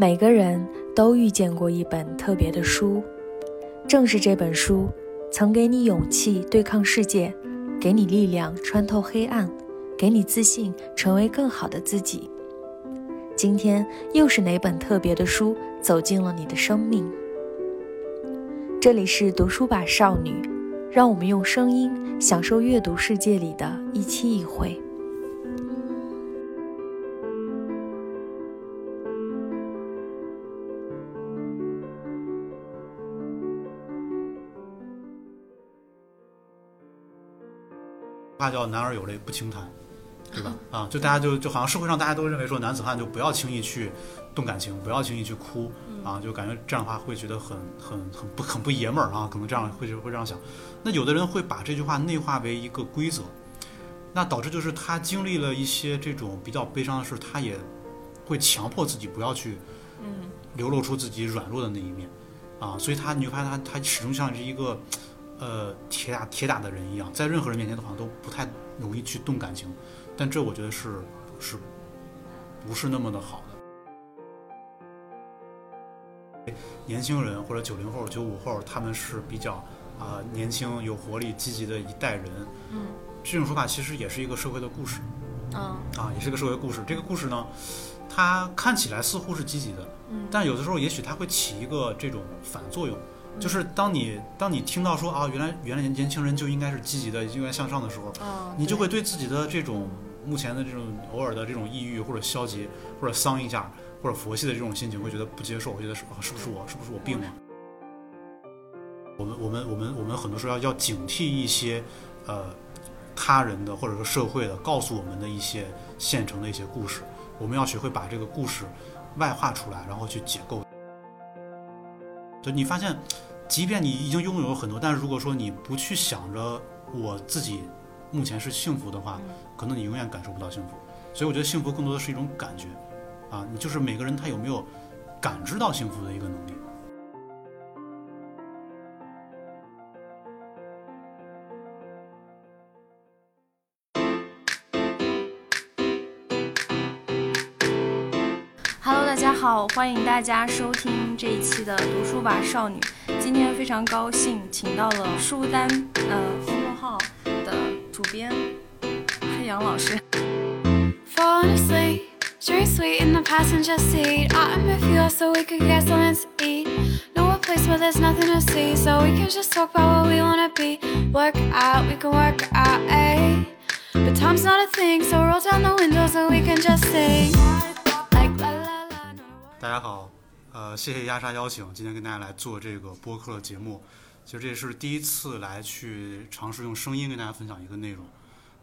每个人都遇见过一本特别的书，正是这本书，曾给你勇气对抗世界，给你力量穿透黑暗，给你自信成为更好的自己。今天又是哪本特别的书走进了你的生命？这里是读书吧少女，让我们用声音享受阅读世界里的一期一会。话叫“男儿有泪不轻弹”，对吧？啊，就大家就就好像社会上大家都认为说男子汉就不要轻易去动感情，不要轻易去哭啊，就感觉这样的话会觉得很很很不很不爷们儿啊，可能这样会会这样想。那有的人会把这句话内化为一个规则，那导致就是他经历了一些这种比较悲伤的事，他也会强迫自己不要去嗯流露出自己软弱的那一面啊，所以他你就发现他他始终像是一个。呃，铁打铁打的人一样，在任何人面前的话都不太容易去动感情，但这我觉得是是不是那么的好的？年轻人或者九零后、九五后，他们是比较啊、年轻、有活力、积极的一代人。嗯这种说法其实也是一个社会的故事啊啊，也是个社会故事。这个故事呢，它看起来似乎是积极的，嗯但有的时候也许它会起一个这种反作用。就是当你当你听到说啊，原来原来年年轻人就应该是积极的，应该向上的时候，啊，你就会对自己的这种目前的这种偶尔的这种抑郁或者消极或者丧一下或者佛系的这种心情，会觉得不接受，会觉得是啊是不是我是不是我病了？我们我们我们我们很多时候要要警惕一些呃他人的或者说社会的告诉我们的一些现成的一些故事，我们要学会把这个故事外化出来，然后去解构。就你发现，即便你已经拥有了很多，但是如果说你不去想着我自己目前是幸福的话，可能你永远感受不到幸福。所以我觉得幸福更多的是一种感觉，啊，你就是每个人他有没有感知到幸福的一个能力。好，欢迎大家收听这一期的读书吧少女。今天非常高兴，请到了书单呃公众号的主编黑羊老师。Falling asleep, drink sweet in the passenger seat. I'm with you so we could get something to eat. no a place where there's nothing to see, so we can just talk about what we wanna be. Work out, we can work out, eh? But time's not a thing, so roll down the windows and we can just sing. 大家好，呃，谢谢压沙邀请，今天跟大家来做这个播客节目。其实这也是第一次来去尝试用声音跟大家分享一个内容。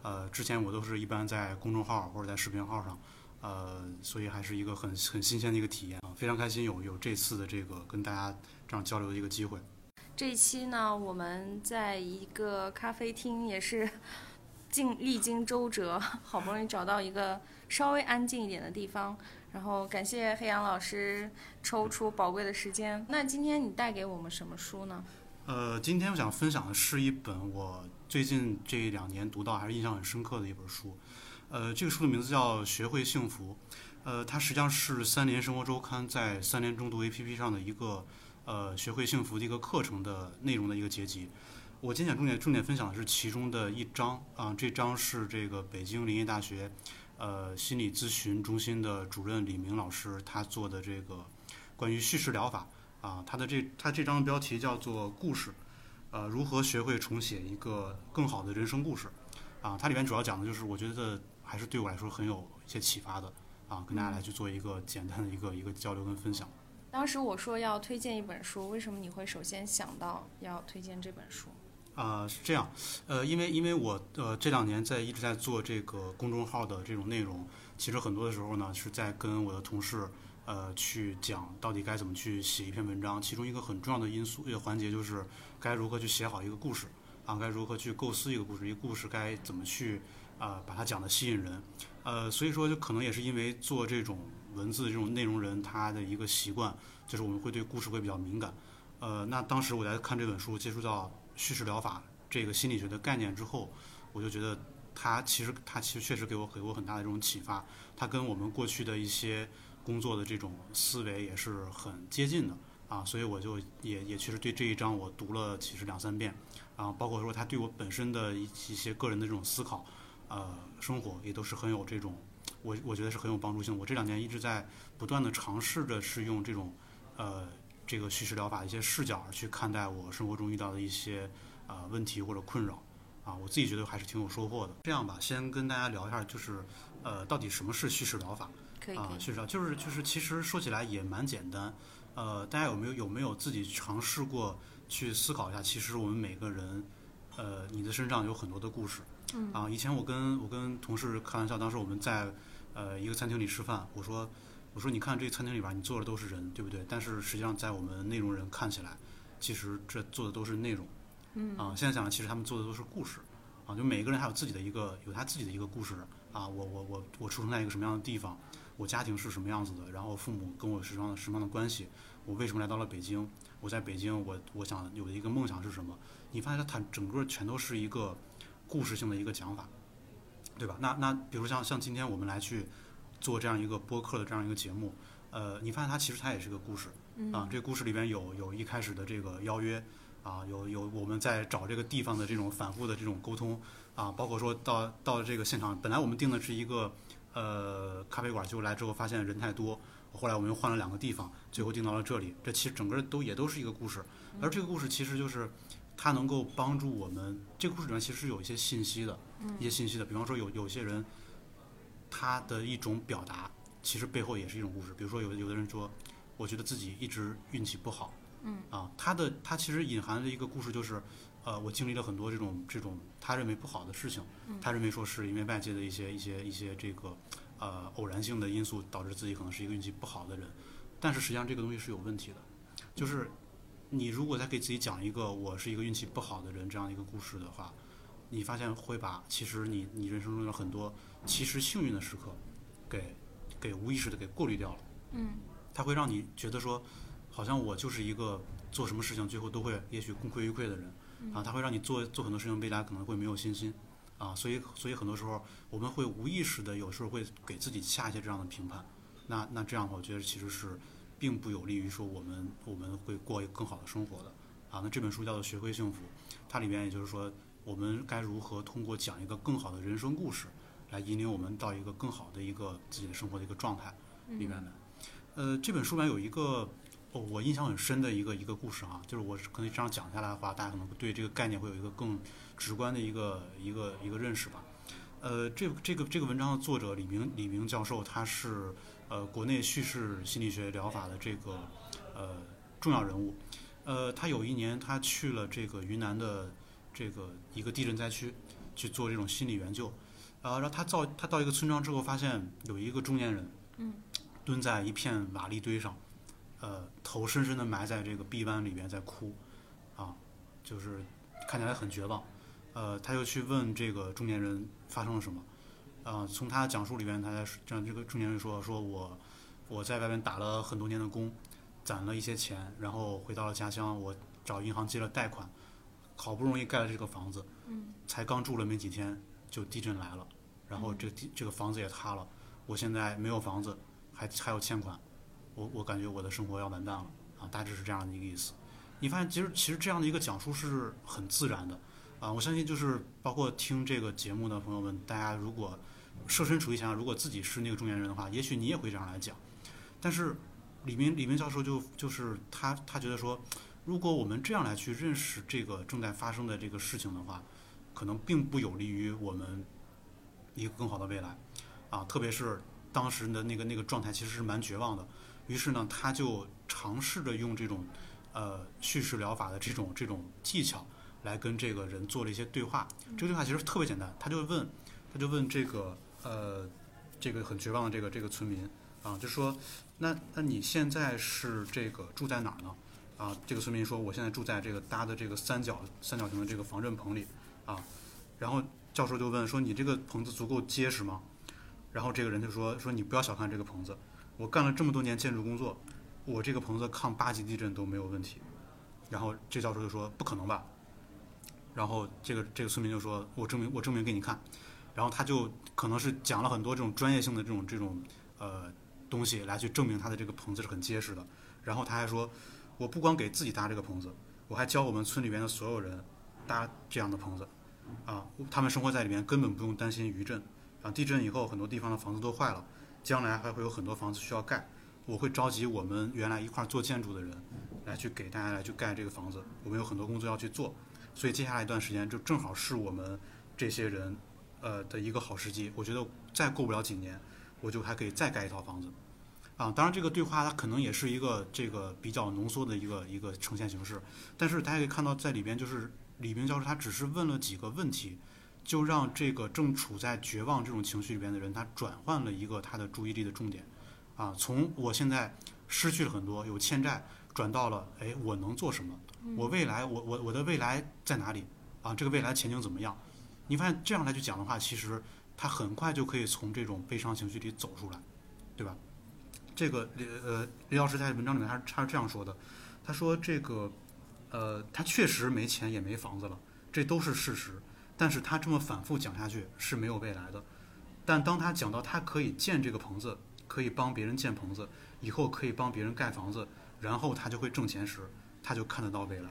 呃，之前我都是一般在公众号或者在视频号上，呃，所以还是一个很很新鲜的一个体验啊，非常开心有有这次的这个跟大家这样交流的一个机会。这一期呢，我们在一个咖啡厅，也是 经历经周折，好不容易找到一个稍微安静一点的地方。然后感谢黑羊老师抽出宝贵的时间。那今天你带给我们什么书呢？呃，今天我想分享的是一本我最近这两年读到还是印象很深刻的一本书。呃，这个书的名字叫《学会幸福》，呃，它实际上是三联生活周刊在三联中读 APP 上的一个呃学会幸福的一个课程的内容的一个结集。我今天想重点重点分享的是其中的一章啊、这章是这个北京林业大学呃心理咨询中心的主任李明老师他做的这个关于叙事疗法。啊，他的这他这章的标题叫做“故事”，呃，如何学会重写一个更好的人生故事？啊，它里面主要讲的就是，我觉得还是对我来说很有一些启发的啊，跟大家来去做一个简单的一个一个交流跟分享。当时我说要推荐一本书，为什么你会首先想到要推荐这本书？啊，是这样，呃，因为因为我呃这两年在一直在做这个公众号的这种内容，其实很多的时候呢是在跟我的同事呃去讲到底该怎么去写一篇文章，其中一个很重要的因素一个环节就是该如何去写好一个故事啊，该如何去构思一个故事，一个故事该怎么去啊、把它讲的吸引人，呃，所以说就可能也是因为做这种文字这种内容人他的一个习惯，就是我们会对故事会比较敏感，呃，那当时我在看这本书接触到叙事疗法这个心理学的概念之后，我就觉得它其实它其实确实给我给我很大的这种启发。它跟我们过去的一些工作的这种思维也是很接近的啊，所以我就也也确实对这一章我读了其实两三遍啊，包括说他对我本身的一一些个人的这种思考，呃，生活也都是很有这种我我觉得是很有帮助性。我这两年一直在不断的尝试着是用这种呃这个叙事疗法的一些视角去看待我生活中遇到的一些呃问题或者困扰啊，我自己觉得还是挺有收获的。这样吧，先跟大家聊一下，就是呃到底什么是叙事疗法？啊，可以。叙事疗就是就是其实说起来也蛮简单，呃，大家有没有有没有自己尝试过去思考一下？其实我们每个人，呃，你的身上有很多的故事。嗯啊，以前我跟我跟同事开玩笑，当时我们在呃一个餐厅里吃饭，我说我说你看这个餐厅里边你坐的都是人，对不对？但是实际上在我们内容人看起来，其实这做的都是内容。嗯啊，现在想想，其实他们做的都是故事。啊，就每个人还有自己的一个有他自己的一个故事啊，我我我我出生在一个什么样的地方，我家庭是什么样子的，然后父母跟我是什么样的什么样的关系，我为什么来到了北京？我在北京，我我想有的一个梦想是什么？你发现它谈整个全都是一个故事性的一个讲法，对吧？那那比如像像今天我们来去做这样一个播客的这样一个节目，呃，你发现它其实它也是个故事啊，这个故事里边有有一开始的这个邀约。啊，有有我们在找这个地方的这种反复的这种沟通啊，包括说到到这个现场，本来我们定的是一个呃咖啡馆，结果来之后发现人太多，后来我们又换了两个地方，最后定到了这里。这其实整个都也都是一个故事，而这个故事其实就是它能够帮助我们。这个故事里面其实是有一些信息的，一些信息的。比方说有有些人他的一种表达，其实背后也是一种故事。比如说有有的人说，我觉得自己一直运气不好。嗯啊，他的他其实隐含的一个故事就是，呃，我经历了很多这种这种他认为不好的事情，他认为说是因为外界的一些一些一些这个呃偶然性的因素导致自己可能是一个运气不好的人，但是实际上这个东西是有问题的，就是你如果再给自己讲一个我是一个运气不好的人这样一个故事的话，你发现会把其实你你人生中的很多其实幸运的时刻给给无意识的给过滤掉了，嗯，它会让你觉得说。好像我就是一个做什么事情最后都会也许功亏一篑的人，啊，它会让你做做很多事情未来可能会没有信心，啊，所以所以很多时候我们会无意识的有时候会给自己下一些这样的评判，那那这样的话我觉得其实是并不有利于说我们我们会过一个更好的生活的，啊，那这本书叫做《学会幸福》，它里面也就是说我们该如何通过讲一个更好的人生故事，来引领我们到一个更好的一个自己的生活的一个状态里面的，呃，这本书里面有一个。哦，我印象很深的一个一个故事哈，就是我可能这样讲下来的话，大家可能对这个概念会有一个更直观的一个一个一个认识吧。呃，这这个这个文章的作者李明李明教授，他是呃国内叙事心理学疗法的这个呃重要人物。呃，他有一年他去了这个云南的这个一个地震灾区去做这种心理援救，啊，然后他到他到一个村庄之后，发现有一个中年人，嗯，蹲在一片瓦砾堆上。呃，头深深的埋在这个臂弯里边，在哭，啊，就是看起来很绝望。呃，他就去问这个中年人发生了什么，啊，从他讲述里边，他在这样这个中年人说，说我我在外面打了很多年的工，攒了一些钱，然后回到了家乡，我找银行借了贷款，好不容易盖了这个房子，嗯，才刚住了没几天，就地震来了，然后这这个房子也塌了，我现在没有房子，还还有欠款。我我感觉我的生活要完蛋了啊，大致是这样的一个意思。你发现其实其实这样的一个讲述是很自然的啊，我相信就是包括听这个节目的朋友们，大家如果设身处地想想，如果自己是那个中年人的话，也许你也会这样来讲。但是李明李明教授就就是他他觉得说，如果我们这样来去认识这个正在发生的这个事情的话，可能并不有利于我们一个更好的未来啊，特别是当时的那个那个状态其实是蛮绝望的。于是呢，他就尝试着用这种，呃，叙事疗法的这种这种技巧，来跟这个人做了一些对话。这个对话其实特别简单，他就问，他就问这个呃，这个很绝望的这个这个村民啊，就说，那那你现在是这个住在哪儿呢？啊，这个村民说，我现在住在这个搭的这个三角三角形的这个防震棚里啊。然后教授就问说，你这个棚子足够结实吗？然后这个人就说说你不要小看这个棚子。我干了这么多年建筑工作，我这个棚子抗八级地震都没有问题。然后这教授就说不可能吧。然后这个这个村民就说，我证明我证明给你看。然后他就可能是讲了很多这种专业性的这种这种呃东西来去证明他的这个棚子是很结实的。然后他还说，我不光给自己搭这个棚子，我还教我们村里边的所有人搭这样的棚子，啊，他们生活在里面根本不用担心余震。啊，地震以后很多地方的房子都坏了，将来还会有很多房子需要盖。我会召集我们原来一块做建筑的人，来去给大家来去盖这个房子。我们有很多工作要去做，所以接下来一段时间就正好是我们这些人，呃的一个好时机。我觉得再过不了几年，我就还可以再盖一套房子。啊，当然这个对话它可能也是一个这个比较浓缩的一个一个呈现形式，但是大家可以看到在里边就是李冰教授他只是问了几个问题。就让这个正处在绝望这种情绪里边的人，他转换了一个他的注意力的重点，啊，从我现在失去了很多，有欠债，转到了，哎，我能做什么？我未来，我我我的未来在哪里？啊，这个未来前景怎么样？你发现这样来去讲的话，其实他很快就可以从这种悲伤情绪里走出来，对吧？这个李呃李老师在文章里面他他是这样说的，他说这个呃他确实没钱也没房子了，这都是事实。但是他这么反复讲下去是没有未来的。但当他讲到他可以建这个棚子，可以帮别人建棚子，以后可以帮别人盖房子，然后他就会挣钱时，他就看得到未来。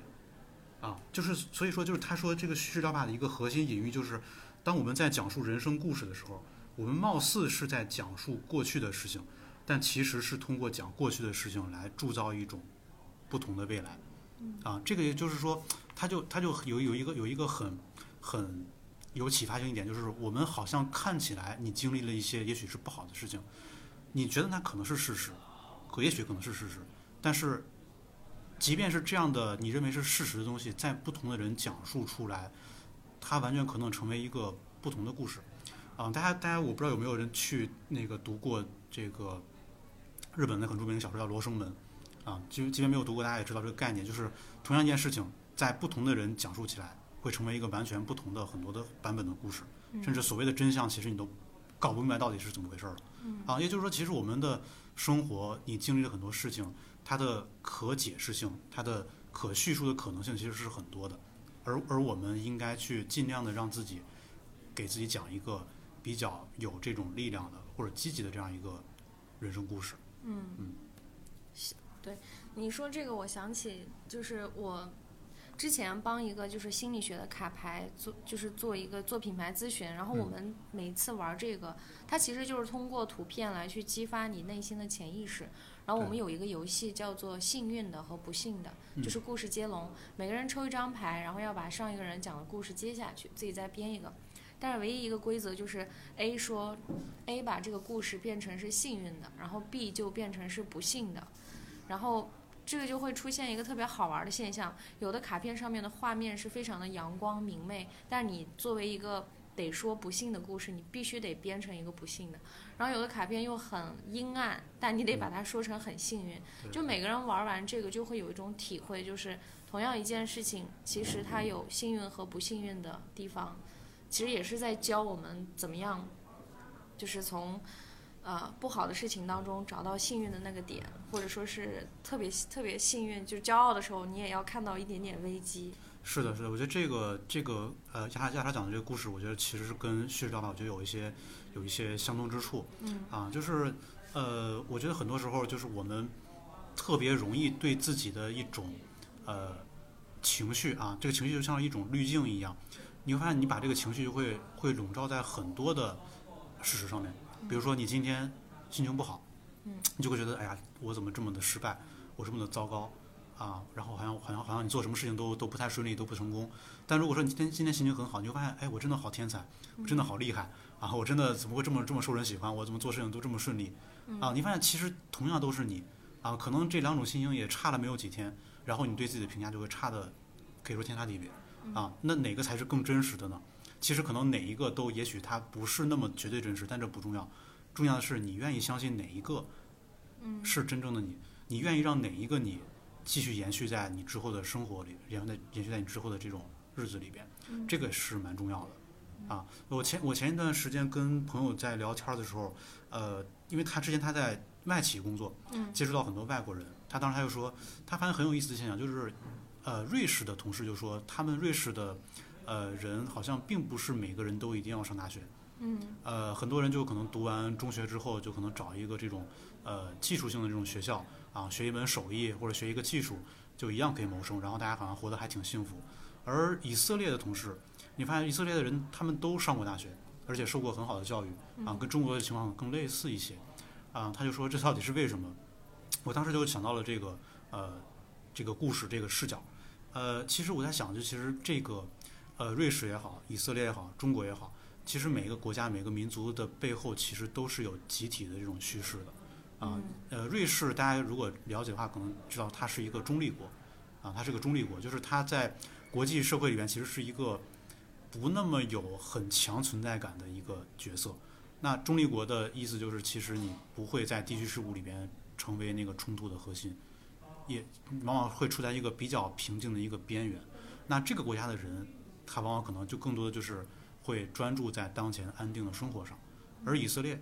啊，就是所以说，就是他说这个叙事疗法的一个核心隐喻就是，当我们在讲述人生故事的时候，我们貌似是在讲述过去的事情，但其实是通过讲过去的事情来铸造一种不同的未来。啊，这个也就是说，他就他就有有一个有一个很。很有启发性一点，就是我们好像看起来你经历了一些也许是不好的事情，你觉得那可能是事实，可也许可能是事实，但是即便是这样的你认为是事实的东西，在不同的人讲述出来，它完全可能成为一个不同的故事。啊，大家大家我不知道有没有人去那个读过这个日本的很著名的小说叫《罗生门》啊，即即便没有读过，大家也知道这个概念，就是同样一件事情，在不同的人讲述起来。会成为一个完全不同的很多的版本的故事，甚至所谓的真相，其实你都搞不明白到底是怎么回事了。啊，也就是说，其实我们的生活，你经历了很多事情，它的可解释性、它的可叙述的可能性其实是很多的，而而我们应该去尽量的让自己给自己讲一个比较有这种力量的或者积极的这样一个人生故事。嗯嗯，对，你说这个，我想起就是我。之前帮一个就是心理学的卡牌做，就是做一个做品牌咨询，然后我们每次玩这个，它其实就是通过图片来去激发你内心的潜意识。然后我们有一个游戏叫做幸运的和不幸的，就是故事接龙，每个人抽一张牌，然后要把上一个人讲的故事接下去，自己再编一个。但是唯一一个规则就是 A 说 A 把这个故事变成是幸运的，然后 B 就变成是不幸的，然后。这个就会出现一个特别好玩的现象，有的卡片上面的画面是非常的阳光明媚，但你作为一个得说不幸的故事，你必须得编成一个不幸的。然后有的卡片又很阴暗，但你得把它说成很幸运。就每个人玩完这个就会有一种体会，就是同样一件事情，其实它有幸运和不幸运的地方，其实也是在教我们怎么样，就是从。呃，不好的事情当中找到幸运的那个点，或者说是特别特别幸运，就是骄傲的时候，你也要看到一点点危机。是的，是的，我觉得这个这个呃，亚亚莎讲的这个故事，我觉得其实是跟叙事导导就有一些有一些相通之处。嗯。啊，就是呃，我觉得很多时候就是我们特别容易对自己的一种呃情绪啊，这个情绪就像一种滤镜一样，你会发现你把这个情绪会会笼罩在很多的事实上面。比如说你今天心情不好，嗯，你就会觉得哎呀，我怎么这么的失败，我这么的糟糕，啊，然后好像好像好像你做什么事情都都不太顺利，都不成功。但如果说你今天今天心情很好，你就发现，哎，我真的好天才，我真的好厉害，啊，我真的怎么会这么这么受人喜欢？我怎么做事情都这么顺利？啊，你发现其实同样都是你，啊，可能这两种心情也差了没有几天，然后你对自己的评价就会差的可以说天差地别，啊，那哪个才是更真实的呢？其实可能哪一个都也许它不是那么绝对真实，但这不重要，重要的是你愿意相信哪一个，是真正的你，你愿意让哪一个你继续延续在你之后的生活里，延续在延续在你之后的这种日子里边，这个是蛮重要的，啊，我前我前一段时间跟朋友在聊天的时候，呃，因为他之前他在外企工作，嗯。接触到很多外国人，他当时他就说，他发现很有意思的现象，就是，呃，瑞士的同事就说他们瑞士的。呃，人好像并不是每个人都一定要上大学，嗯，呃，很多人就可能读完中学之后，就可能找一个这种呃技术性的这种学校啊，学一门手艺或者学一个技术，就一样可以谋生，然后大家好像活得还挺幸福。而以色列的同事，你发现以色列的人他们都上过大学，而且受过很好的教育啊，跟中国的情况更类似一些啊。他就说这到底是为什么？我当时就想到了这个呃这个故事这个视角。呃，其实我在想，就其实这个呃瑞士也好，以色列也好，中国也好，其实每个国家每个民族的背后其实都是有集体的这种叙事的。啊，呃，瑞士大家如果了解的话，可能知道它是一个中立国，啊，它是个中立国，就是它在国际社会里面其实是一个不那么有很强存在感的一个角色。那中立国的意思就是，其实你不会在地区事务里边成为那个冲突的核心，也往往会处在一个比较平静的一个边缘。那这个国家的人，他往往可能就更多的就是会专注在当前安定的生活上，而以色列。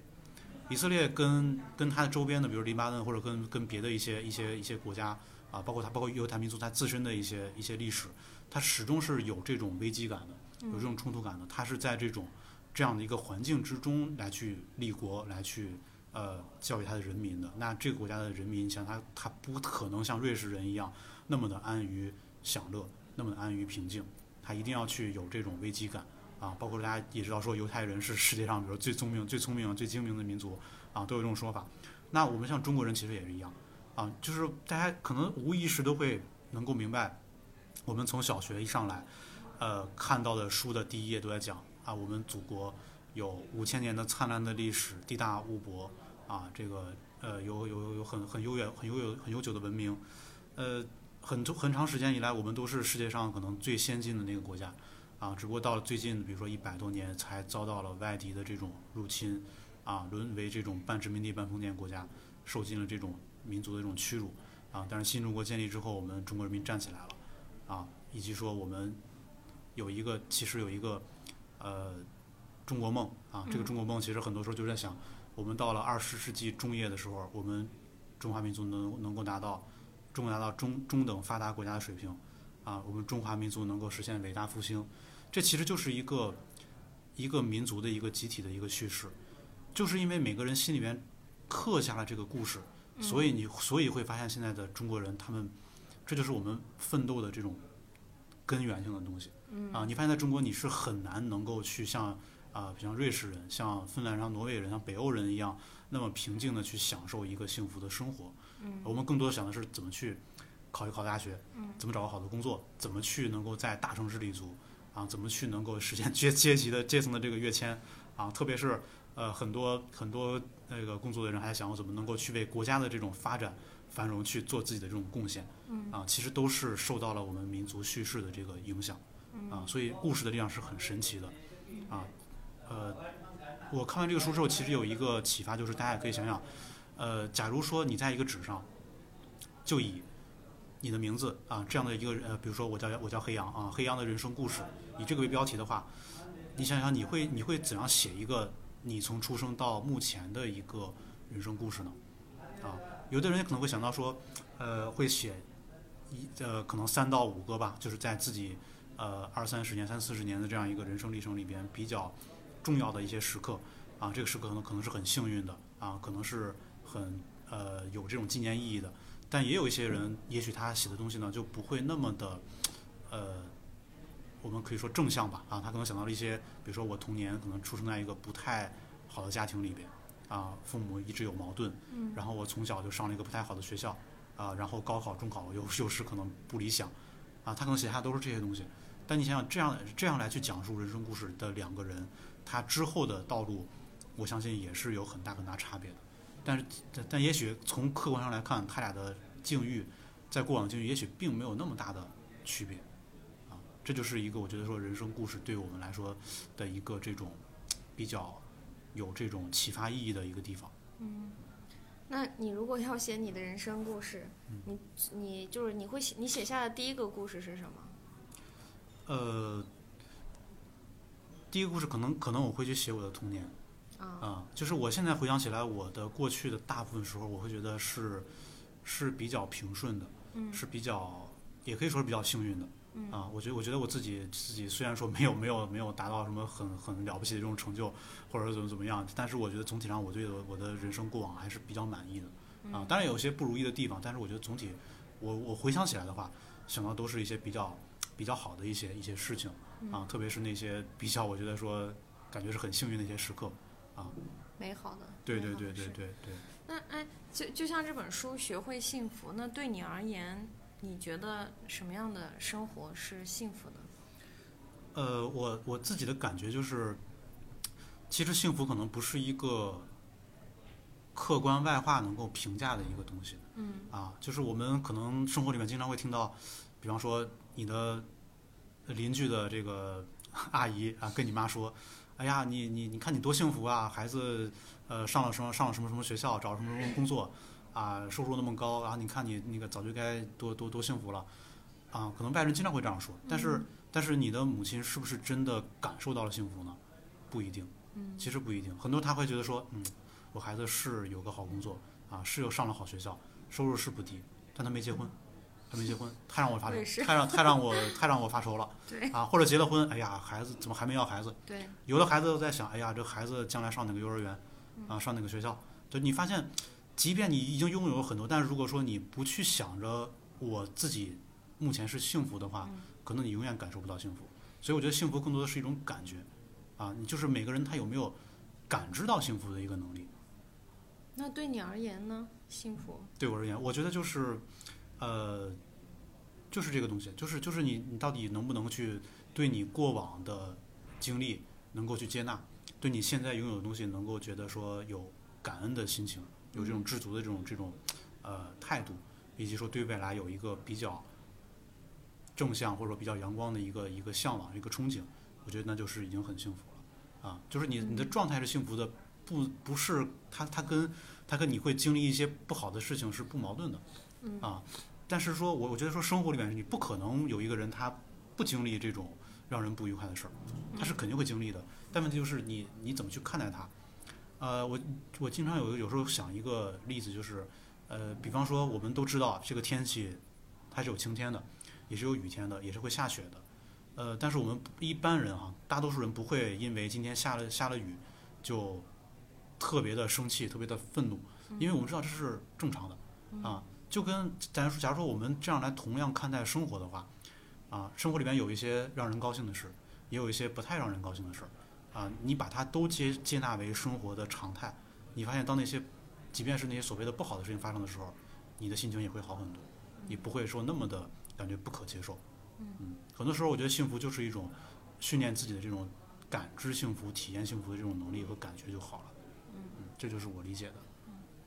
以色列跟跟它的周边的，比如黎巴嫩，或者跟跟别的一些一些一些国家啊，包括它包括犹太民族它自身的一些一些历史，它始终是有这种危机感的，有这种冲突感的。它是在这种这样的一个环境之中来去立国，来去呃教育他的人民的。那这个国家的人民，像他他不可能像瑞士人一样那么的安于享乐，那么的安于平静，他一定要去有这种危机感。啊，包括大家也知道，说犹太人是世界上比如最聪明、最聪明、最精明的民族，啊，都有这种说法。那我们像中国人其实也是一样，啊，就是大家可能无意识都会能够明白，我们从小学一上来，呃，看到的书的第一页都在讲啊，我们祖国有五千年的灿烂的历史，地大物博，啊，这个呃有有有很很悠远、很悠有很悠久的文明，呃，很很长时间以来，我们都是世界上可能最先进的那个国家。啊，只不过到了最近，比如说一百多年，才遭到了外敌的这种入侵，啊，沦为这种半殖民地半封建国家，受尽了这种民族的这种屈辱，啊，但是新中国建立之后，我们中国人民站起来了，啊，以及说我们有一个其实有一个呃中国梦，啊，这个中国梦其实很多时候就在想，我们到了二十世纪中叶的时候，我们中华民族能能够达到中国达到中中等发达国家的水平，啊，我们中华民族能够实现伟大复兴。这其实就是一个一个民族的一个集体的一个叙事，就是因为每个人心里面刻下了这个故事，所以你所以会发现现在的中国人他们，这就是我们奋斗的这种根源性的东西。啊，你发现在中国你是很难能够去像啊像瑞士人、像芬兰、像挪威人、像北欧人一样那么平静的去享受一个幸福的生活。我们更多的想的是怎么去考一考大学，怎么找个好的工作，怎么去能够在大城市立足。啊，怎么去能够实现阶 阶级的阶层的这个跃迁？啊，特别是呃很多很多那个工作的人还想我怎么能够去为国家的这种发展繁荣去做自己的这种贡献？啊，其实都是受到了我们民族叙事的这个影响。啊，所以故事的力量是很神奇的。啊，呃，我看完这个书之后，其实有一个启发，就是大家也可以想想，呃，假如说你在一个纸上，就以你的名字啊，这样的一个呃，比如说我叫我叫黑羊啊，黑羊的人生故事，以这个为标题的话，你想想你会你会怎样写一个你从出生到目前的一个人生故事呢？啊，有的人可能会想到说，呃，会写一呃可能三到五个吧，就是在自己呃二三十年、三四十年的这样一个人生历程里边比较重要的一些时刻啊，这个时刻可能可能是很幸运的啊，可能是很呃有这种纪念意义的。但也有一些人，也许他写的东西呢就不会那么的，呃，我们可以说正向吧，啊，他可能想到了一些，比如说我童年可能出生在一个不太好的家庭里边，啊，父母一直有矛盾，然后我从小就上了一个不太好的学校，啊，然后高考、中考又又是可能不理想，啊，他可能写下都是这些东西。但你想想，这样这样来去讲述人生故事的两个人，他之后的道路，我相信也是有很大很大差别的。但是，但但也许从客观上来看，他俩的境遇，在过往境遇也许并没有那么大的区别，啊，这就是一个我觉得说人生故事对我们来说的一个这种比较有这种启发意义的一个地方。嗯，那你如果要写你的人生故事，你你就是你会写你写下的第一个故事是什么？呃，第一个故事可能可能我会去写我的童年。啊，就是我现在回想起来，我的过去的大部分时候，我会觉得是是比较平顺的，是比较也可以说是比较幸运的嗯啊，我觉得我觉得我自己自己虽然说没有没有没有达到什么很很了不起的这种成就，或者说怎么怎么样，但是我觉得总体上我对我我的人生过往还是比较满意的嗯啊。当然有些不如意的地方，但是我觉得总体我我回想起来的话，想到都是一些比较比较好的一些一些事情嗯啊，特别是那些比较我觉得说感觉是很幸运的一些时刻啊。美好的。对对对对对对。那哎，就就像这本书《学会幸福》，那对你而言，你觉得什么样的生活是幸福的？呃，我我自己的感觉就是，其实幸福可能不是一个客观外化能够评价的一个东西嗯啊，就是我们可能生活里面经常会听到，比方说你的邻居的这个阿姨啊，跟你妈说，哎呀，你你你看你多幸福啊，孩子呃上了什么上了什么什么学校，找了什么什么工作啊，收入那么高，然后你看你那个早就该多多多幸福了啊，可能外人经常会这样说，但是。但是你的母亲是不是真的感受到了幸福呢？不一定，嗯其实不一定。很多他会觉得说，嗯，我孩子是有个好工作啊，是又上了好学校，收入是不低，但他没结婚，他没结婚，太让我发愁太让太让我太让我发愁了对啊！或者结了婚，哎呀，孩子怎么还没要孩子？对，有的孩子都在想，哎呀，这孩子将来上哪个幼儿园嗯啊，上哪个学校？就你发现，即便你已经拥有了很多，但是如果说你不去想着我自己目前是幸福的话，嗯可能你永远感受不到幸福。所以我觉得幸福更多的是一种感觉，啊，你就是每个人他有没有感知到幸福的一个能力。那对你而言呢？幸福？对我而言，我觉得就是，呃，就是这个东西，就是就是你你到底能不能去对你过往的经历能够去接纳，对你现在拥有的东西能够觉得说有感恩的心情，有这种知足的这种这种呃态度，以及说对未来有一个比较正向或者说比较阳光的一个一个向往一个憧憬，我觉得那就是已经很幸福了啊，就是你你的状态是幸福的，不不是它它跟它跟你会经历一些不好的事情是不矛盾的，嗯。啊，但是说我我觉得说生活里面你不可能有一个人他不经历这种让人不愉快的事儿，他是肯定会经历的，但问题就是你你怎么去看待它？呃，我我经常有有时候想一个例子，就是呃，比方说我们都知道这个天气它是有晴天的，也是有雨天的，也是会下雪的，呃，但是我们一般人哈、大多数人不会因为今天下了下了雨就特别的生气，特别的愤怒，因为我们知道这是正常的啊。就跟咱说，假如说我们这样来同样看待生活的话，啊，生活里边有一些让人高兴的事，也有一些不太让人高兴的事儿，啊，你把它都接接纳为生活的常态，你发现当那些，即便是那些所谓的不好的事情发生的时候，你的心情也会好很多，你不会说那么的感觉不可接受。嗯，很多时候我觉得幸福就是一种训练自己的这种感知幸福、体验幸福的这种能力和感觉就好了。嗯，这就是我理解的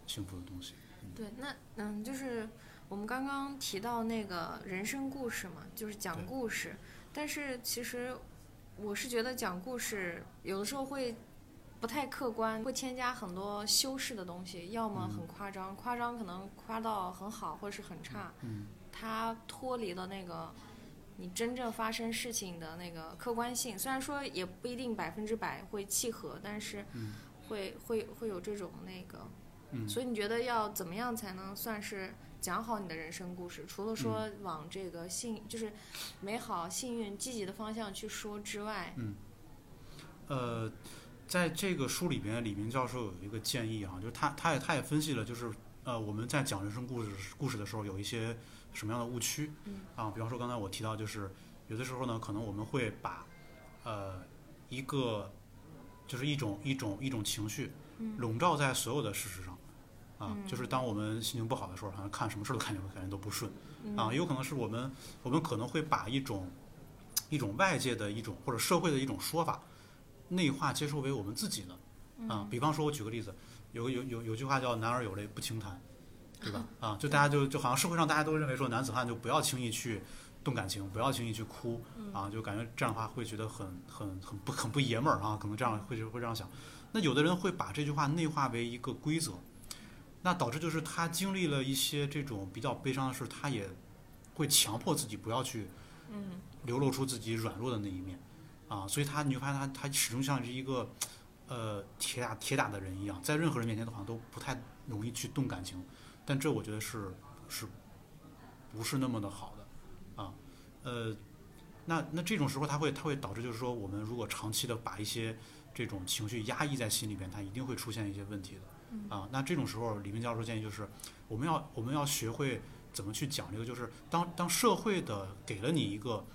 幸福的东西。对，那嗯，就是我们刚刚提到那个人生故事嘛，就是讲故事。但是其实我是觉得讲故事有的时候会不太客观，会添加很多修饰的东西，要么很夸张，夸张可能夸到很好或者是很差，嗯。它脱离了那个。你真正发生事情的那个客观性，虽然说也不一定百分之百会契合，但是嗯。会会会有这种那个嗯，所以你觉得要怎么样才能算是讲好你的人生故事？除了说往这个幸，就是美好、幸运、积极的方向去说之外，嗯呃，在这个书里边，李明教授有一个建议啊，就是他他也他也分析了，就是呃我们在讲人生故事故事的时候有一些什么样的误区嗯啊，比方说刚才我提到，就是有的时候呢，可能我们会把呃一个就是一种一种一种情绪嗯笼罩在所有的事实上。啊，嗯就是当我们心情不好的时候，好像看什么事都感觉感觉都不顺嗯啊，也有可能是我们我们可能会把一种一种外界的一种或者社会的一种说法内化接受为我们自己的嗯啊。比方说，我举个例子，有有有有句话叫“男儿有泪不轻弹”，对吧？啊，就大家就就好像社会上大家都认为说男子汉就不要轻易去动感情，不要轻易去哭啊，就感觉这样的话会觉得很很很不很不爷们儿啊，可能这样会会这样想。那有的人会把这句话内化为一个规则，那导致就是他经历了一些这种比较悲伤的事，他也会强迫自己不要去嗯流露出自己软弱的那一面，啊，所以他你就发现他他始终像是一个呃铁打铁打的人一样，在任何人面前都好像都不太容易去动感情，但这我觉得是是不是那么的好的啊？呃，那那这种时候，他会他会导致就是说，我们如果长期的把一些这种情绪压抑在心里边，他一定会出现一些问题的。啊，那这种时候，李明教授建议就是，我们要我们要学会怎么去讲这个，就是当当社会的给了你一个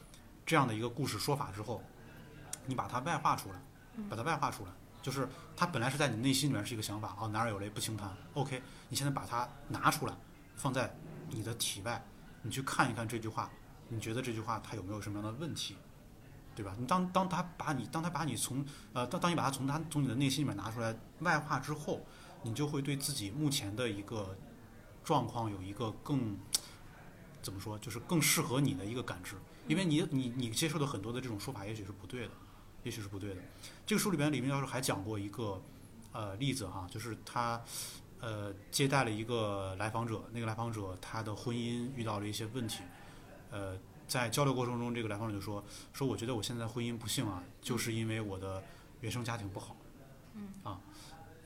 这样的一个故事说法之后，你把它外化出来，把它外化出来，就是它本来是在你内心里面是一个想法啊，男儿有泪不轻弹，OK，你现在把它拿出来，放在你的体外，你去看一看这句话，你觉得这句话它有没有什么样的问题？对吧？你当当他把你当他把你从呃当当你把它从他从你的内心里面拿出来外化之后，你就会对自己目前的一个状况有一个更怎么说，就是更适合你的一个感知，因为你你你接受的很多的这种说法也许是不对的，也许是不对的。这个书里边李明教授还讲过一个呃例子哈，就是他呃接待了一个来访者，那个来访者他的婚姻遇到了一些问题，呃。在交流过程中，这个来访者就说：“说我觉得我现在婚姻不幸啊，就是因为我的原生家庭不好。”嗯啊，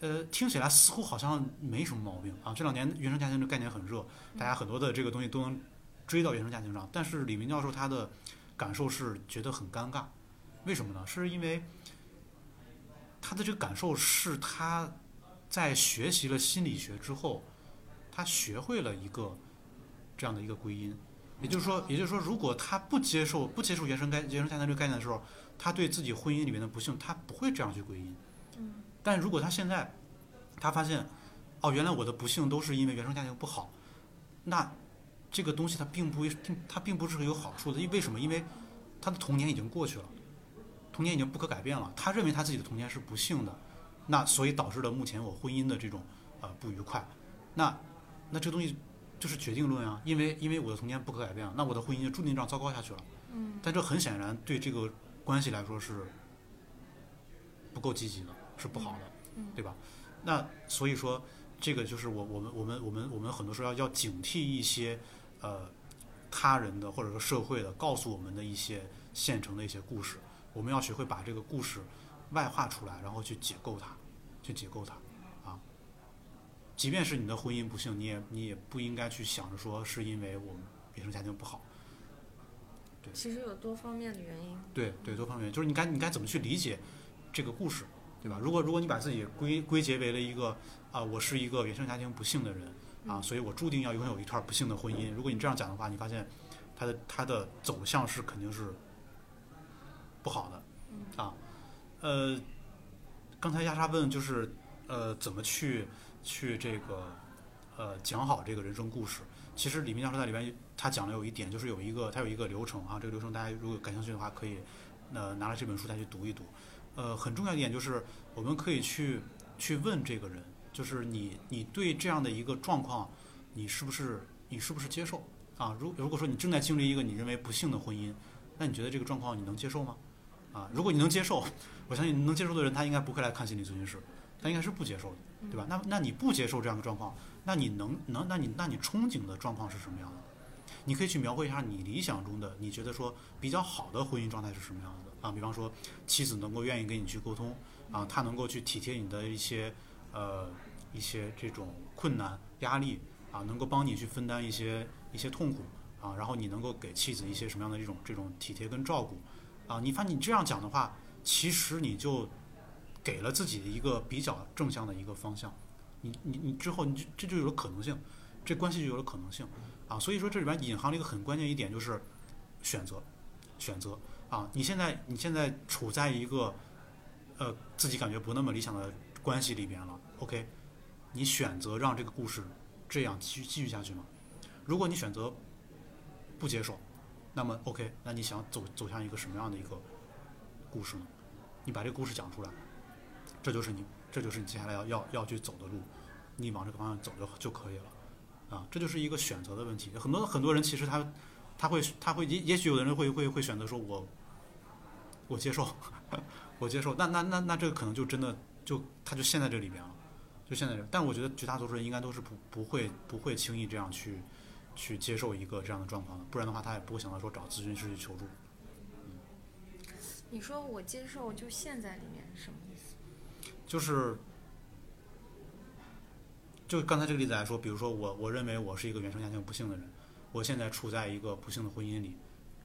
呃，听起来似乎好像没什么毛病啊。这两年原生家庭这概念很热，大家很多的这个东西都能追到原生家庭上。但是李明教授他的感受是觉得很尴尬，为什么呢？是因为他的这个感受是他在学习了心理学之后，他学会了一个这样的一个归因。也就是说，也就是说，如果他不接受不接受原生概原生家庭这个概念的时候，他对自己婚姻里面的不幸，他不会这样去归因。嗯。但如果他现在，他发现，哦，原来我的不幸都是因为原生家庭不好，那这个东西它并不并它并不是有好处的。因为什么？因为他的童年已经过去了，童年已经不可改变了。他认为他自己的童年是不幸的，那所以导致了目前我婚姻的这种呃不愉快。那那这东西。就是决定论啊，因为因为我的童年不可改变，那我的婚姻就注定这样糟糕下去了。嗯。但这很显然对这个关系来说是不够积极的，是不好的，对吧？那所以说，这个就是我我们我们我们我们很多时候要要警惕一些呃他人的或者说社会的告诉我们的一些现成的一些故事，我们要学会把这个故事外化出来，然后去解构它，去解构它啊。即便是你的婚姻不幸，你也你也不应该去想着说是因为我们原生家庭不好。对，其实有多方面的原因。对对，多方面就是你该你该怎么去理解这个故事，对吧？如果如果你把自己归归结为了一个啊，我是一个原生家庭不幸的人啊，所以我注定要拥有一段不幸的婚姻。如果你这样讲的话，你发现它的它的走向是肯定是不好的啊。呃，刚才亚莎问就是呃怎么去。去这个，呃，讲好这个人生故事。其实李明教授在里边他讲了有一点，就是有一个他有一个流程啊。这个流程大家如果感兴趣的话，可以呃拿了这本书再去读一读。呃，很重要一点就是我们可以去去问这个人，就是你你对这样的一个状况，你是不是你是不是接受啊？如如果说你正在经历一个你认为不幸的婚姻，那你觉得这个状况你能接受吗？啊，如果你能接受，我相信能接受的人他应该不会来看心理咨询师，他应该是不接受的。对吧？那那你不接受这样的状况，那你能能那你那你憧憬的状况是什么样的？你可以去描绘一下你理想中的，你觉得说比较好的婚姻状态是什么样的啊？比方说，妻子能够愿意跟你去沟通啊，他能够去体贴你的一些呃一些这种困难压力啊，能够帮你去分担一些一些痛苦啊，然后你能够给妻子一些什么样的这种这种体贴跟照顾啊？你发现你这样讲的话，其实你就。给了自己一个比较正向的一个方向，你你你之后你就这就有了可能性，这关系就有了可能性啊！所以说这里边隐含了一个很关键一点，就是选择，选择啊！你现在你现在处在一个呃自己感觉不那么理想的关系里边了，OK？你选择让这个故事这样继续继续下去吗？如果你选择不接受，那么 OK？那你想走走向一个什么样的一个故事呢？你把这个故事讲出来。这就是你，这就是你接下来要要要去走的路，你往这个方向走就就可以了，啊，这就是一个选择的问题。很多很多人其实他他会他会也也许有的人会会会选择说我我接受 我接受，那那那那这个可能就真的就他就陷在这里边了，就陷在这。但我觉得绝大多数人应该都是不不会不会轻易这样去去接受一个这样的状况的，不然的话他也不会想到说找咨询师去求助。你说我接受就陷在里面是什么意思？就是，就刚才这个例子来说，比如说我，我认为我是一个原生家庭不幸的人，我现在处在一个不幸的婚姻里，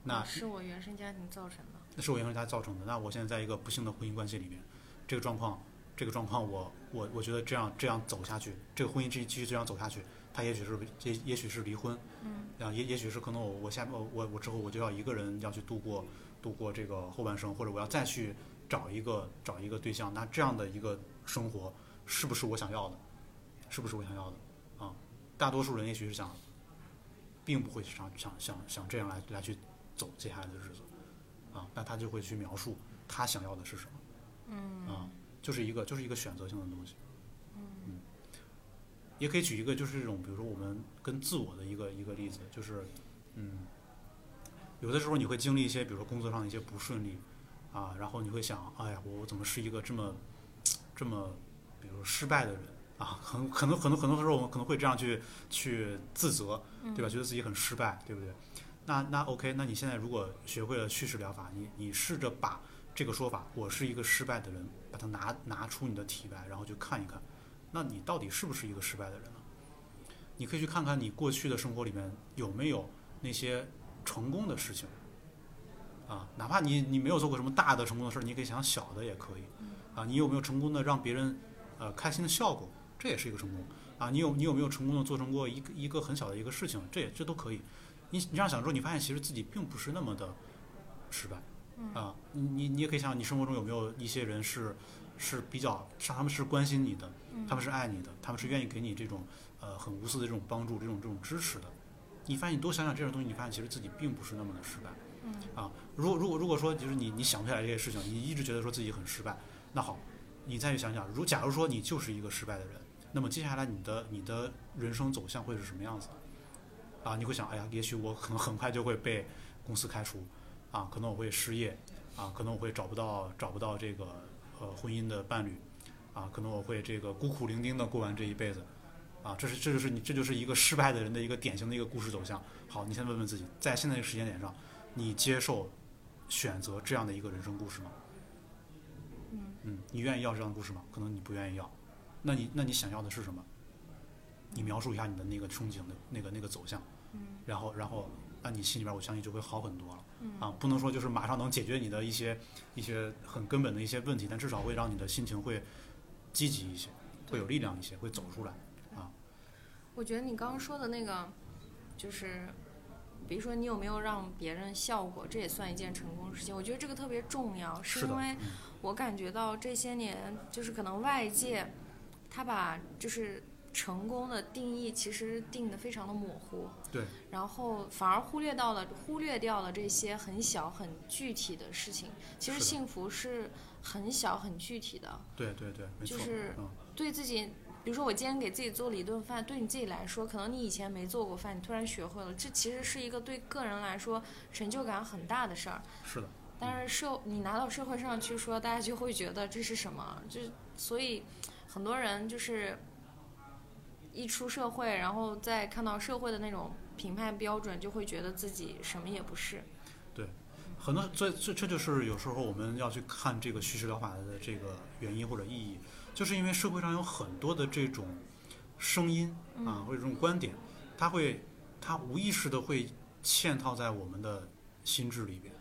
那是我原生家庭造成的。那是我原生家庭造成的。那我现在在一个不幸的婚姻关系里面，这个状况，这个状况我，我我觉得这样这样走下去，这个婚姻继继续这样走下去，他也许是也也许是离婚，嗯，啊，也也许是可能我我下我我我之后我就要一个人要去度过度过这个后半生，或者我要再去找一个找一个对象，那这样的一个生活是不是我想要的？是不是我想要的？啊，大多数人也许是想，并不会想想想想这样来来去走接下来的日子，啊，那他就会去描述他想要的是什么，嗯啊，就是一个就是一个选择性的东西，嗯，也可以举一个就是这种，比如说我们跟自我的一个一个例子，就是，嗯，有的时候你会经历一些，比如说工作上的一些不顺利，啊，然后你会想，哎呀，我我怎么是一个这么这么，比如说失败的人啊？很可能很多很多时候我们可能会这样去去自责，对吧？觉得自己很失败，对不对？那那 OK，那你现在如果学会了叙事疗法，你你试着把这个说法“我是一个失败的人”，把它拿拿出你的体外，然后去看一看，那你到底是不是一个失败的人呢？你可以去看看你过去的生活里面有没有那些成功的事情，啊，哪怕你你没有做过什么大的成功的事儿，你可以想小的也可以，啊，你有没有成功的让别人呃开心的效果，这也是一个成功，啊，你有你有没有成功的做成过一个一个很小的一个事情，这也这都可以，你你这样想之后，你发现其实自己并不是那么的失败，啊，你你你也可以想想，你生活中有没有一些人是是比较，是他们是关心你的，他们是爱你的，他们是愿意给你这种呃很无私的这种帮助，这种这种支持的。你发现你多想想这种东西，你发现其实自己并不是那么的失败。啊，如果如果如果说就是你你想不起来这些事情，你一直觉得说自己很失败，那好，你再去想想，如假如说你就是一个失败的人，那么接下来你的你的人生走向会是什么样子？啊，你会想，哎呀，也许我可能很快就会被公司开除，啊，可能我会失业，啊，可能我会找不到找不到这个呃婚姻的伴侣，啊，可能我会这个孤苦伶仃的过完这一辈子，啊，这是这就是你这就是一个失败的人的一个典型的一个故事走向。好，你先问问自己，在现在这个时间点上，你接受选择这样的一个人生故事吗？嗯，你愿意要这样的故事吗？可能你不愿意要，那你那你想要的是什么？你描述一下你的那个憧憬的那个那个走向，然后然后那你心里边我相信就会好很多了。嗯啊，不能说就是马上能解决你的一些一些很根本的一些问题，但至少会让你的心情会积极一些，会有力量一些，会走出来啊。我觉得你刚刚说的那个，就是，比如说你有没有让别人笑过，这也算一件成功的事情。我觉得这个特别重要，是因为嗯我感觉到这些年，就是可能外界，他把就是成功的定义其实定的非常的模糊，对，然后反而忽略到了忽略掉了这些很小很具体的事情。其实幸福是很小很具体的，对对对，没错。就是嗯，对自己，比如说我今天给自己做了一顿饭，对你自己来说，可能你以前没做过饭，你突然学会了，这其实是一个对个人来说成就感很大的事儿。是的，但是社你拿到社会上去说，大家就会觉得这是什么？就是所以很多人就是一出社会，然后再看到社会的那种评判标准，就会觉得自己什么也不是。对很多这这这就是有时候我们要去看这个叙事疗法的这个原因或者意义，就是因为社会上有很多的这种声音啊，或者这种观点，它会它无意识的会嵌套在我们的心智里边，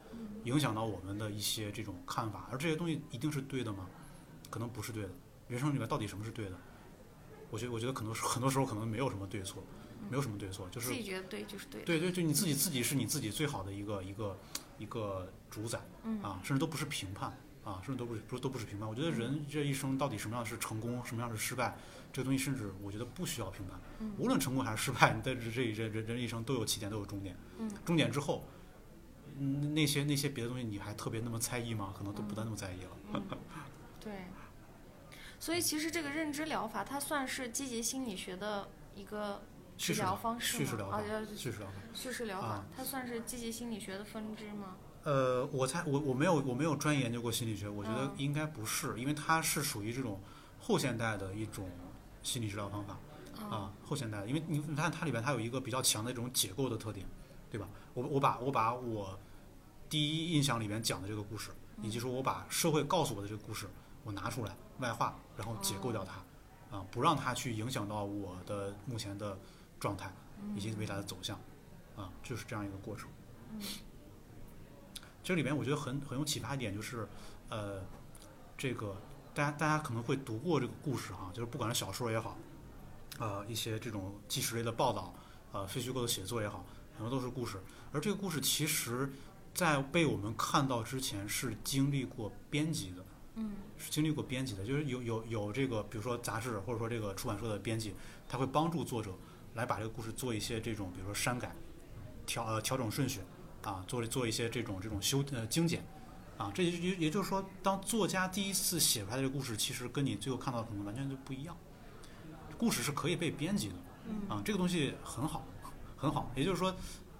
影响到我们的一些这种看法，而这些东西一定是对的吗？可能不是对的。人生里面到底什么是对的？我觉得我觉得可能很多时候可能没有什么对错，没有什么对错，就是自己觉得对就是对。对对对，你自己自己是你自己最好的一个一个一个主宰嗯啊，甚至都不是评判啊，甚至都不是不是都不是评判。我觉得人这一生到底什么样是成功，什么样是失败，这个东西甚至我觉得不需要评判。嗯无论成功还是失败，你的这这这人人一生都有起点，都有终点。嗯终点之后，嗯，那些那些别的东西你还特别那么在意吗？可能都不再那么在意了。嗯，对。所以其实这个认知疗法，它算是积极心理学的一个治疗方式吗？叙事疗法叙事疗法。叙事疗法啊，它算是积极心理学的分支吗？呃，我猜我我没有我没有专业研究过心理学，我觉得嗯应该不是，因为它是属于这种后现代的一种心理治疗方法啊，后现代的，因为你看它里边它有一个比较强的这种解构的特点，对吧？我我把我把我第一印象里边讲的这个故事，以及说我把社会告诉我的这个故事，我拿出来外化，然后解构掉它，啊，不让它去影响到我的目前的状态以及未来的走向，啊，就是这样一个过程。这里面我觉得很很有启发一点就是，呃，这个大家大家可能会读过这个故事哈，就是不管是小说也好，呃，一些这种纪实类的报道，呃，非虚构的写作也好，很多都是故事。而这个故事其实，在被我们看到之前是经历过编辑的。嗯是经历过编辑的，就是有有有这个，比如说杂志或者说这个出版社的编辑，他会帮助作者来把这个故事做一些这种，比如说删改、调呃调整顺序啊，做做一些这种这种修呃精简啊，这也也也就是说，当作家第一次写出来的这个故事，其实跟你最后看到的可能完全就不一样。故事是可以被编辑的嗯啊，这个东西很好，很好。也就是说，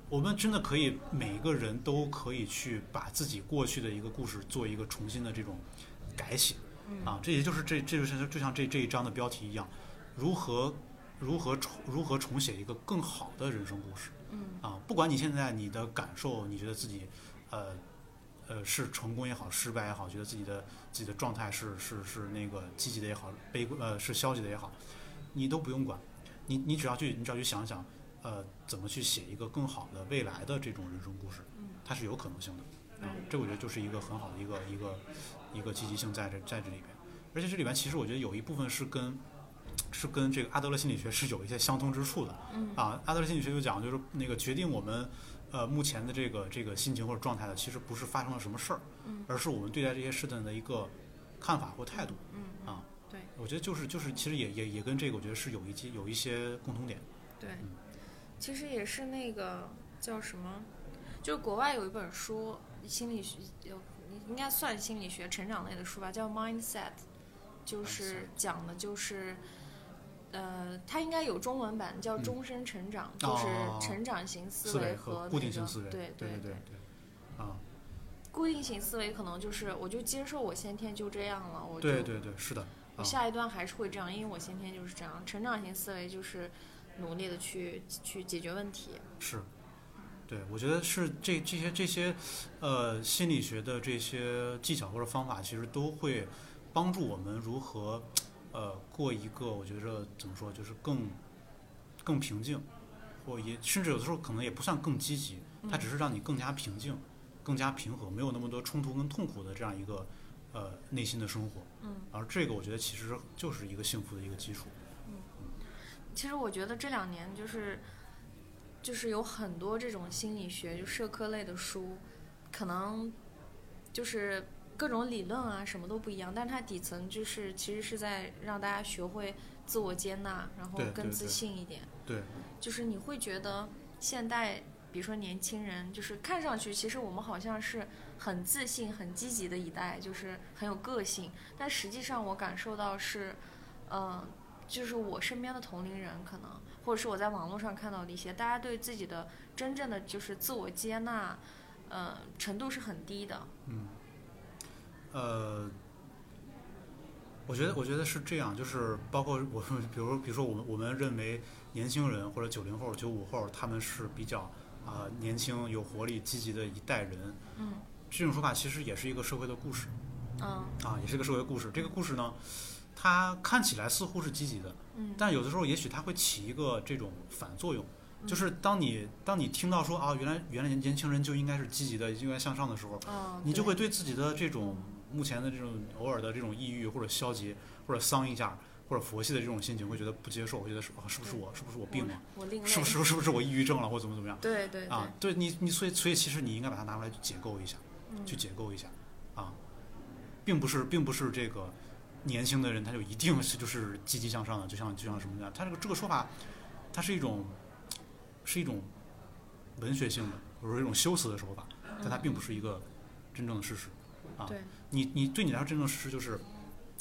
我们真的可以每一个人都可以去把自己过去的一个故事做一个重新的这种改写。嗯啊，这也就是这这就是就像这这一章的标题一样，如何如何重如何重写一个更好的人生故事嗯啊！不管你现在你的感受，你觉得自己呃呃是成功也好，失败也好，觉得自己的自己的状态是是是那个积极的也好，悲观呃是消极的也好，你都不用管，你你只要去你只要去想想呃怎么去写一个更好的未来的这种人生故事，嗯它是有可能性的。啊，这我觉得就是一个很好的一个一个一个积极性在这在这里边，而且这里边其实我觉得有一部分是跟是跟这个阿德勒心理学是有一些相通之处的嗯啊。阿德勒心理学就讲，就是那个决定我们呃目前的这个这个心情或者状态的，其实不是发生了什么事儿，嗯而是我们对待这些事情的一个看法或态度。嗯啊，对我觉得就是就是其实也也也跟这个我觉得是有一些有一些共同点。对嗯，其实也是那个叫什么，就是国外有一本书，心理学有应该算心理学成长类的书吧，叫 Mindset，就是讲的就是。呃，它应该有中文版，叫嗯。终身成长，哦就是成长型思思维和、那个、固定性思维，对对对对对，啊，固定型思维可能就是我就接受我先天就这样了，我就对对对，是的，啊。我下一段还是会这样，因为我先天就是这样。成长型思维就是努力的去去解决问题。是，对，我觉得是这这些这些，呃，心理学的这些技巧或者方法，其实都会帮助我们如何，呃，过一个我觉着怎么说，就是更更平静，或也甚至有的时候可能也不算更积极，它只是让你更加平静、更加平和，没有那么多冲突跟痛苦的这样一个呃内心的生活。嗯，而这个我觉得其实就是一个幸福的一个基础。嗯其实我觉得这两年就是就是有很多这种心理学就社科类的书，可能就是各种理论啊什么都不一样，但是它底层就是其实是在让大家学会自我接纳，然后更自信一点。对，就是你会觉得现代，比如说年轻人，就是看上去其实我们好像是很自信、很积极的一代，就是很有个性，但实际上我感受到是，嗯、就是我身边的同龄人可能，或者是我在网络上看到的一些，大家对自己的真正的就是自我接纳，呃，程度是很低的。嗯，呃，我觉得我觉得是这样，就是包括我们，比如比如说我们我们认为年轻人或者九零后、九五后他们是比较啊、年轻、有活力、积极的一代人，嗯这种说法其实也是一个社会的故事嗯啊，也是一个社会故事。这个故事呢，它看起来似乎是积极的，嗯。但有的时候也许它会起一个这种反作用，就是当你当你听到说啊，原来原来年年轻人就应该是积极的，应该向上的时候，嗯，你就会对自己的这种目前的这种偶尔的这种抑郁或者消极或者丧一下或者佛系的这种心情，会觉得不接受，会觉得是啊，是不是我是不是我病了，是不是是不是我抑郁症了，或怎么怎么样对对对，啊？对。你你所以所以其实你应该把它拿出来解构一下，嗯。去解构一下啊，并不是并不是这个年轻的人他就一定是就是积极向上的，就像就像什么样，他这个这个说法，它是一种是一种文学性的或者说一种修辞的手法，但它并不是一个真正的事实。啊。对，你你对你来说真正的事实就是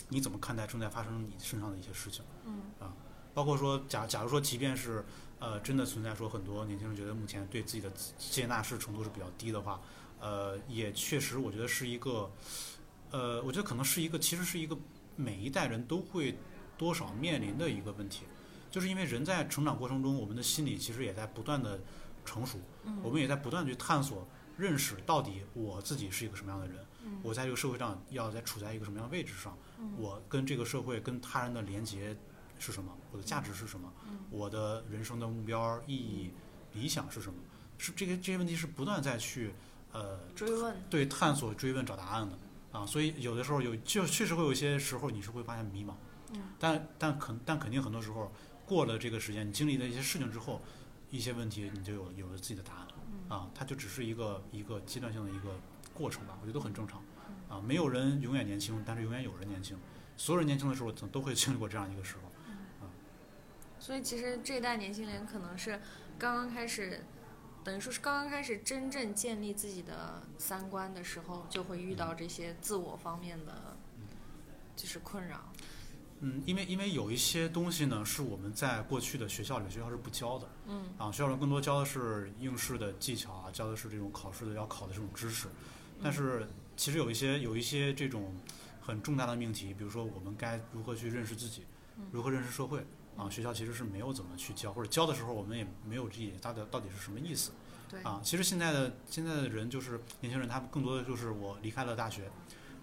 你怎么看待正在发生你身上的一些事情，嗯。包括说假假如说即便是呃真的存在说很多年轻人觉得目前对自己的接纳是程度是比较低的话，呃也确实我觉得是一个呃我觉得可能是一个其实是一个每一代人都会多少面临的一个问题，就是因为人在成长过程中，我们的心理其实也在不断的成熟，嗯。我们也在不断去探索、认识到底我自己是一个什么样的人，嗯。我在这个社会上要在处在一个什么样的位置上，嗯。我跟这个社会、跟他人的连接是什么，我的价值是什么，嗯。我的人生的目标、意义、理想是什么，是这些这些问题是不断在去呃追问，对探索、追问、找答案的啊，所以有的时候有就确实会有一些时候你是会发现迷茫，嗯，但但肯但肯定很多时候过了这个时间，你经历了一些事情之后，一些问题你就有有了自己的答案，嗯啊，它就只是一个一个阶段性的一个过程吧，我觉得都很正常，啊，没有人永远年轻，但是永远有人年轻，所有人年轻的时候总都会经历过这样一个时候啊，所以其实这一代年轻人可能是刚刚开始，等于说是刚刚开始真正建立自己的三观的时候，就会遇到这些自我方面的，就是困扰。嗯，因为因为有一些东西呢，是我们在过去的学校里学校是不教的，嗯。啊，学校里更多教的是应试的技巧啊，教的是这种考试的要考的这种知识，但是其实有一些有一些这种很重大的命题，比如说我们该如何去认识自己，如何认识社会啊，学校其实是没有怎么去教，或者教的时候我们也没有理解它的到底是什么意思对，啊。其实现在的现在的人就是年轻人，他们更多的就是我离开了大学，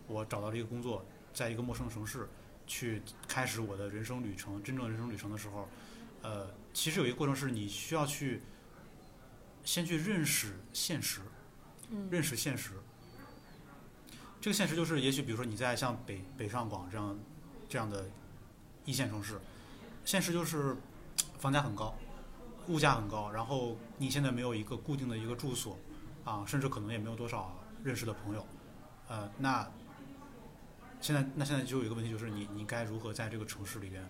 我找到了一个工作，在一个陌生的城市去开始我的人生旅程，真正人生旅程的时候，呃，其实有一个过程是你需要去先去认识现实，嗯认识现实。这个现实就是，也许比如说你在像北北上广这样这样的一线城市，现实就是房价很高，物价很高，然后你现在没有一个固定的一个住所，啊，甚至可能也没有多少认识的朋友，呃，那现在那现在就有一个问题，就是你你该如何在这个城市里边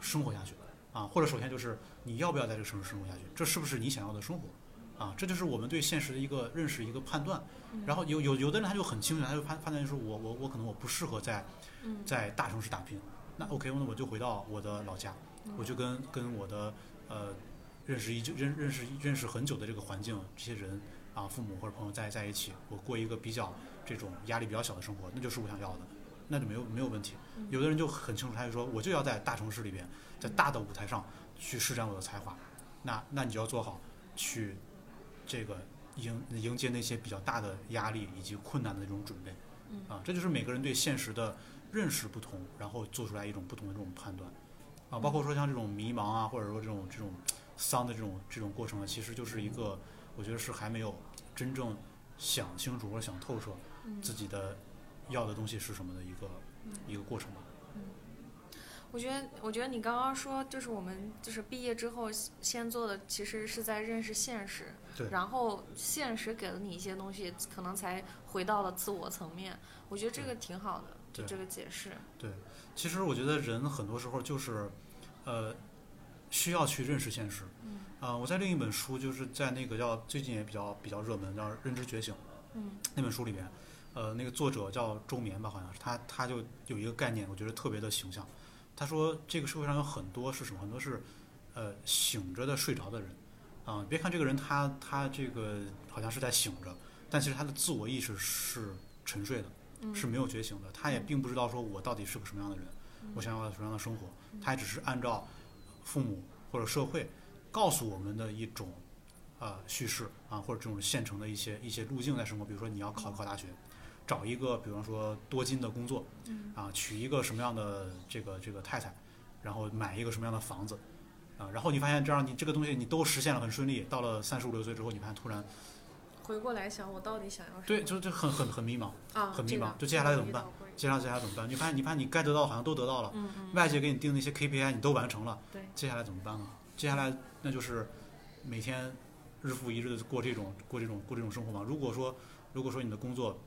生活下去啊？或者首先就是你要不要在这个城市生活下去？这是不是你想要的生活？啊，这就是我们对现实的一个认识、一个判断。然后有有有的人他就很清楚，他就判判断就是我我我可能我不适合在嗯在大城市打拼。那 OK，那我就回到我的老家，我就跟跟我的呃认识已久认认识认识很久的这个环境这些人啊，父母或者朋友在在一起，我过一个比较这种压力比较小的生活，那就是我想要的，那就没有没有问题。有的人就很清楚，他就说我就要在大城市里边，在大的舞台上去施展我的才华，那那你就要做好去这个迎迎接那些比较大的压力以及困难的那种准备。啊，这就是每个人对现实的认识不同，然后做出来一种不同的这种判断。啊，包括说像这种迷茫啊，或者说这种这种丧的这种这种过程呢，其实就是一个，我觉得是还没有真正想清楚或者想透彻自己的要的东西是什么的一个一个过程吧。我觉得，我觉得你刚刚说，就是我们就是毕业之后先做的，其实是在认识现实，对然后现实给了你一些东西，可能才回到了自我层面。我觉得这个挺好的，这个解释。对其实我觉得人很多时候就是，呃，需要去认识现实。嗯。啊、我在另一本书，就是在那个叫最近也比较比较热门，叫《认知觉醒》。嗯。那本书里面，呃，那个作者叫周眠吧，好像是他，他就有一个概念，我觉得特别的形象。他说，这个社会上有很多是什么？很多是，呃，醒着的睡着的人。啊、别看这个人他他这个好像是在醒着，但其实他的自我意识是沉睡的。嗯是没有觉醒的，他也并不知道说我到底是个什么样的人，我想要什么样的生活，他也只是按照父母或者社会告诉我们的一种呃叙事啊，或者这种现成的一些一些路径在生活，比如说你要考考大学，找一个比方说多金的工作，啊，娶一个什么样的这个这个太太，然后买一个什么样的房子。啊，然后你发现这样，你这个东西你都实现了，很顺利。到了三十五六岁之后，你发现突然，回过来想，我到底想要什么？对，就就很很很迷茫。啊，很迷茫就接下来怎么办？接下来接下来怎么办？你发现你发现你该得到好像都得到了，嗯嗯，外界给你定的一些 KPI 你都完成了，对，接下来怎么办呢？接下来那就是每天日复一日的过这种过这种过这种生活嘛。如果说如果说你的工作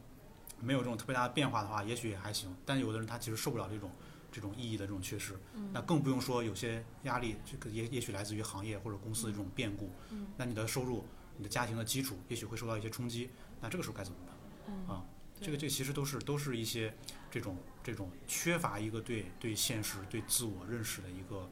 没有这种特别大的变化的话，也许也还行。但有的人他其实受不了这种这种意义的这种缺失，嗯那更不用说有些压力，这个也也许来自于行业或者公司的这种变故，嗯那你的收入、你的家庭的基础也许会受到一些冲击，那这个时候该怎么办？嗯啊，这个这个其实都是都是一些这种这种缺乏一个对对现实、对自我认识的一个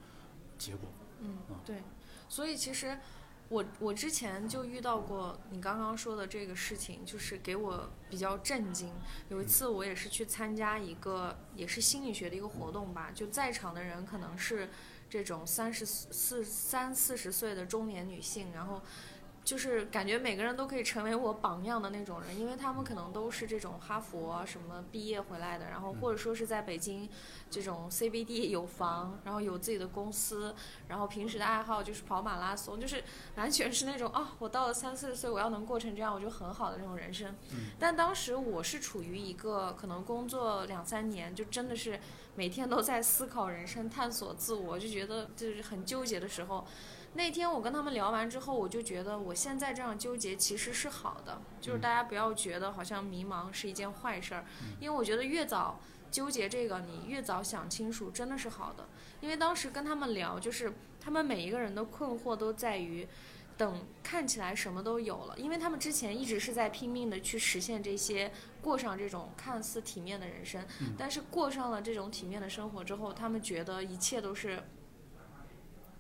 结果。嗯啊，对，所以其实我我之前就遇到过你刚刚说的这个事情，就是给我比较震惊。有一次我也是去参加一个也是心理学的一个活动吧，就在场的人可能是这种三十四三四十岁的中年女性，然后。就是感觉每个人都可以成为我榜样的那种人，因为他们可能都是这种哈佛啊什么毕业回来的，然后或者说是在北京这种 CBD 有房，然后有自己的公司，然后平时的爱好就是跑马拉松，就是完全是那种啊，我到了三四十岁我要能过成这样，我就很好的那种人生。但当时我是处于一个可能工作两三年，就真的是每天都在思考人生、探索自我，就觉得就是很纠结的时候。那天我跟他们聊完之后，我就觉得我现在这样纠结其实是好的，就是大家不要觉得好像迷茫是一件坏事儿，因为我觉得越早纠结这个，你越早想清楚，真的是好的。因为当时跟他们聊，就是他们每一个人的困惑都在于，等看起来什么都有了，因为他们之前一直是在拼命的去实现这些，过上这种看似体面的人生，但是过上了这种体面的生活之后，他们觉得一切都是。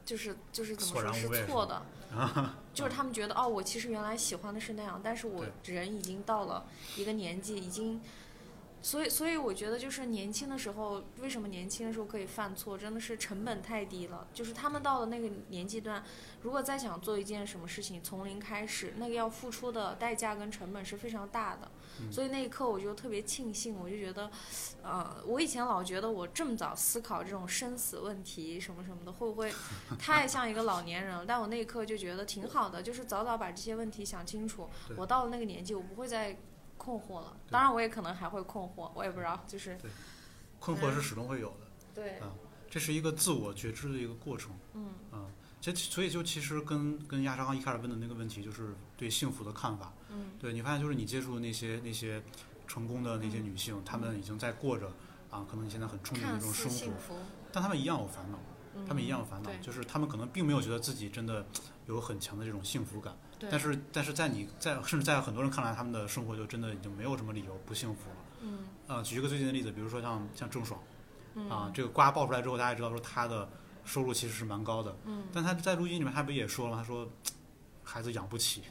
就是就是怎么说是错的，就是他们觉得哦，我其实原来喜欢的是那样，但是我人已经到了一个年纪，已经，所以所以我觉得就是年轻的时候，为什么年轻的时候可以犯错，真的是成本太低了。就是他们到了那个年纪段，如果再想做一件什么事情，从零开始，那个要付出的代价跟成本是非常大的。所以那一刻我就特别庆幸，我就觉得，呃，我以前老觉得我这么早思考这种生死问题什么什么的，会不会 太像一个老年人了？但我那一刻就觉得挺好的，就是早早把这些问题想清楚。我到了那个年纪，我不会再困惑了。当然，我也可能还会困惑，我也不知道，就是困惑是始终会有的。对，啊，这是一个自我觉知的一个过程。嗯啊，这所以就其实跟跟亚莎刚一开始问的那个问题，就是对幸福的看法。嗯。对你发现，就是你接触的那些那些成功的那些女性，她们已经在过着啊，可能你现在很憧憬的看那种生活，但她们一样有烦恼，嗯她们一样有烦恼，就是她们可能并没有觉得自己真的有很强的这种幸福感，但是但是在你在甚至在很多人看来，他们的生活就真的已经没有什么理由不幸福了。嗯。呃，举一个最近的例子，比如说像像郑爽嗯。啊，这个瓜爆出来之后，大家也知道说她的收入其实是蛮高的，嗯。但她在录音里面她不也说了吗？她说 孩子养不起，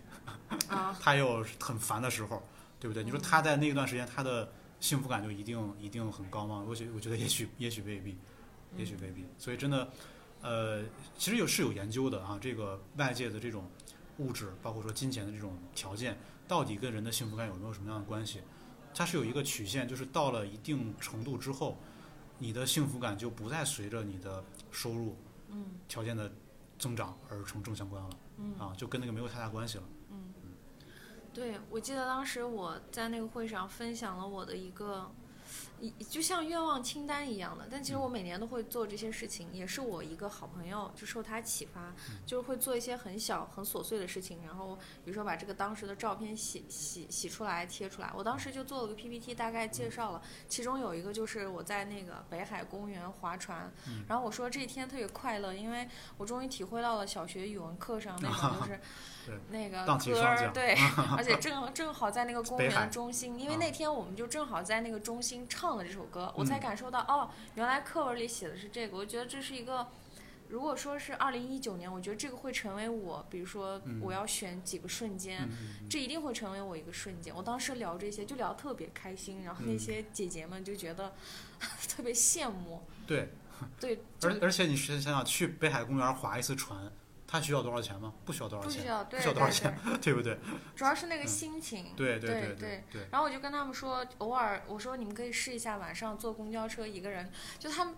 啊，他也有很烦的时候，对不对？你说他在那段时间他的幸福感就一定一定很高吗？我觉我觉得也许也许未必，也许未必。所以真的，呃，其实有是有研究的啊，这个外界的这种物质，包括说金钱的这种条件，到底跟人的幸福感有没有什么样的关系？它是有一个曲线，就是到了一定程度之后，你的幸福感就不再随着你的收入嗯条件的增长而成正相关了嗯。啊，就跟那个没有太大关系了。对，我记得当时我在那个会上分享了我的一个，就像愿望清单一样的。但其实我每年都会做这些事情，也是我一个好朋友就受他启发，就是会做一些很小很琐碎的事情，然后比如说把这个当时的照片洗洗洗出来贴出来。我当时就做了个 PPT，大概介绍了，其中有一个就是我在那个北海公园划船，然后我说这一天特别快乐，因为我终于体会到了小学语文课上那种就是 那个歌儿，对，而且正正好在那个公园的中心，因为啊那天我们就正好在那个中心唱了这首歌，我才感受到哦，原来课文里写的是这个。我觉得这是一个，如果说是二零一九年，我觉得这个会成为我，比如说嗯我要选几个瞬间，这一定会成为我一个瞬间。我当时聊这些就聊得特别开心，然后那嗯些姐姐们就觉得 特别羡慕，对，对，而而且你是想想去北海公园划一次船，它需要多少钱吗？不需要多少钱，不需要，对不需要多少对钱，对，对不对？主要是那个嗯心情，对对对对对，然后我就跟他们说，偶尔我说你们可以试一下晚上坐公交车一个人，就他们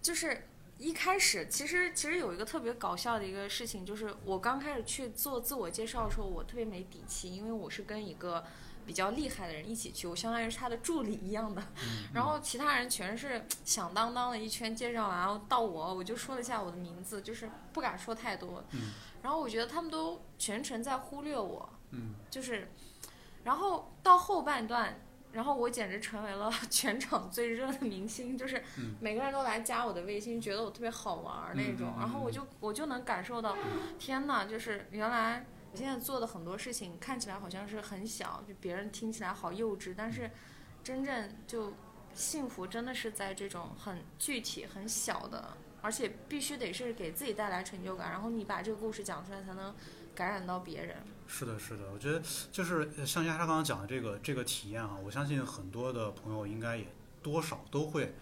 就是一开始其实其实有一个特别搞笑的一个事情，就是我刚开始去做自我介绍的时候，我特别没底气，因为我是跟一个。比较厉害的人一起去，我相当于是他的助理一样的，然后其他人全是响当当的一圈介绍完，然后到我我就说了一下我的名字，就是不敢说太多，嗯。然后我觉得他们都全程在忽略我，嗯。就是，然后到后半段，然后我简直成为了 全场最热的明星，就是嗯。每个人都来加我的微信，觉得我特别好玩那种。然后我就我就能感受到，天呐，就是原来我现在做的很多事情看起来好像是很小，就别人听起来好幼稚，但是真正就幸福真的是在这种很具体、很小的，而且必须得是给自己带来成就感，然后你把这个故事讲出来，才能感染到别人。是的，是的，我觉得就是呃像亚莎刚刚讲的这个这个体验啊，我相信很多的朋友应该也多少都会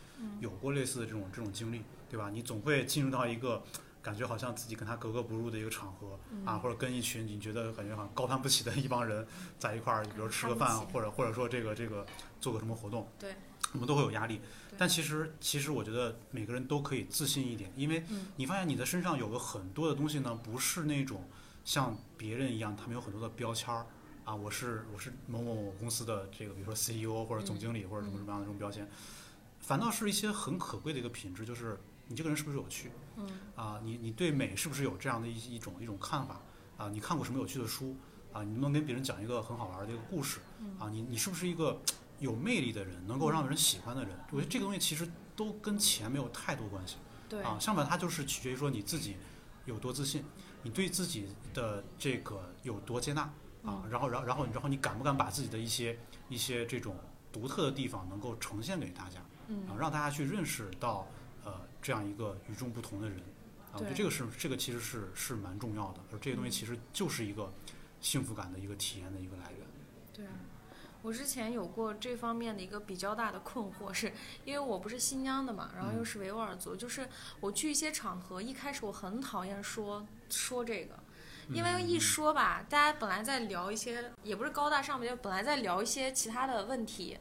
有过类似的这种这种经历，对吧？你总会进入到一个感感觉好像自己跟他格格不入的一个场合、嗯啊，或者跟一群你觉得感觉好像高攀不起的一帮人在一块儿，比如吃个饭或者或者说这个这个做个什么活动，对，我们都会有压力。但其实其实我觉得每个人都可以自信一点，因为嗯你发现你的身上有个很多的东西呢，不是那种像别人一样，他们有很多的标签儿啊，我是我是某某某公司的这个，比如说 CEO 或者总经理或者什么什么样的这种标签，反倒是一些很可贵的一个品质，就是你这个人是不是有趣嗯啊？你你对美是不是有这样的一一种一种看法啊？你看过什么有趣的书啊？你能不能跟别人讲一个很好玩的一个故事啊？你你是不是一个有魅力的人，能够让人喜欢的人？我觉得这个东西其实都跟钱没有太多关系。对啊，相反，它就是取决于说你自己有多自信，你对自己的这个有多接纳啊，然后，然后，然后，然后你敢不敢把自己的一些一些这种独特的地方能够呈现给大家，啊，嗯让大家去认识到呃这样一个与众不同的人，啊，我觉得这个是这个其实是是蛮重要的，而这些东西嗯。其实就是一个幸福感的一个体验的一个来源。对啊，我之前有过这方面的一个比较大的困惑，是因为我不是新疆的嘛，然后又嗯。是维吾尔族，就是我去一些场合，一开始我很讨厌说说这个。因为一说吧，大家本来在聊一些，也不是高大上吧，就本来在聊一些其他的问题，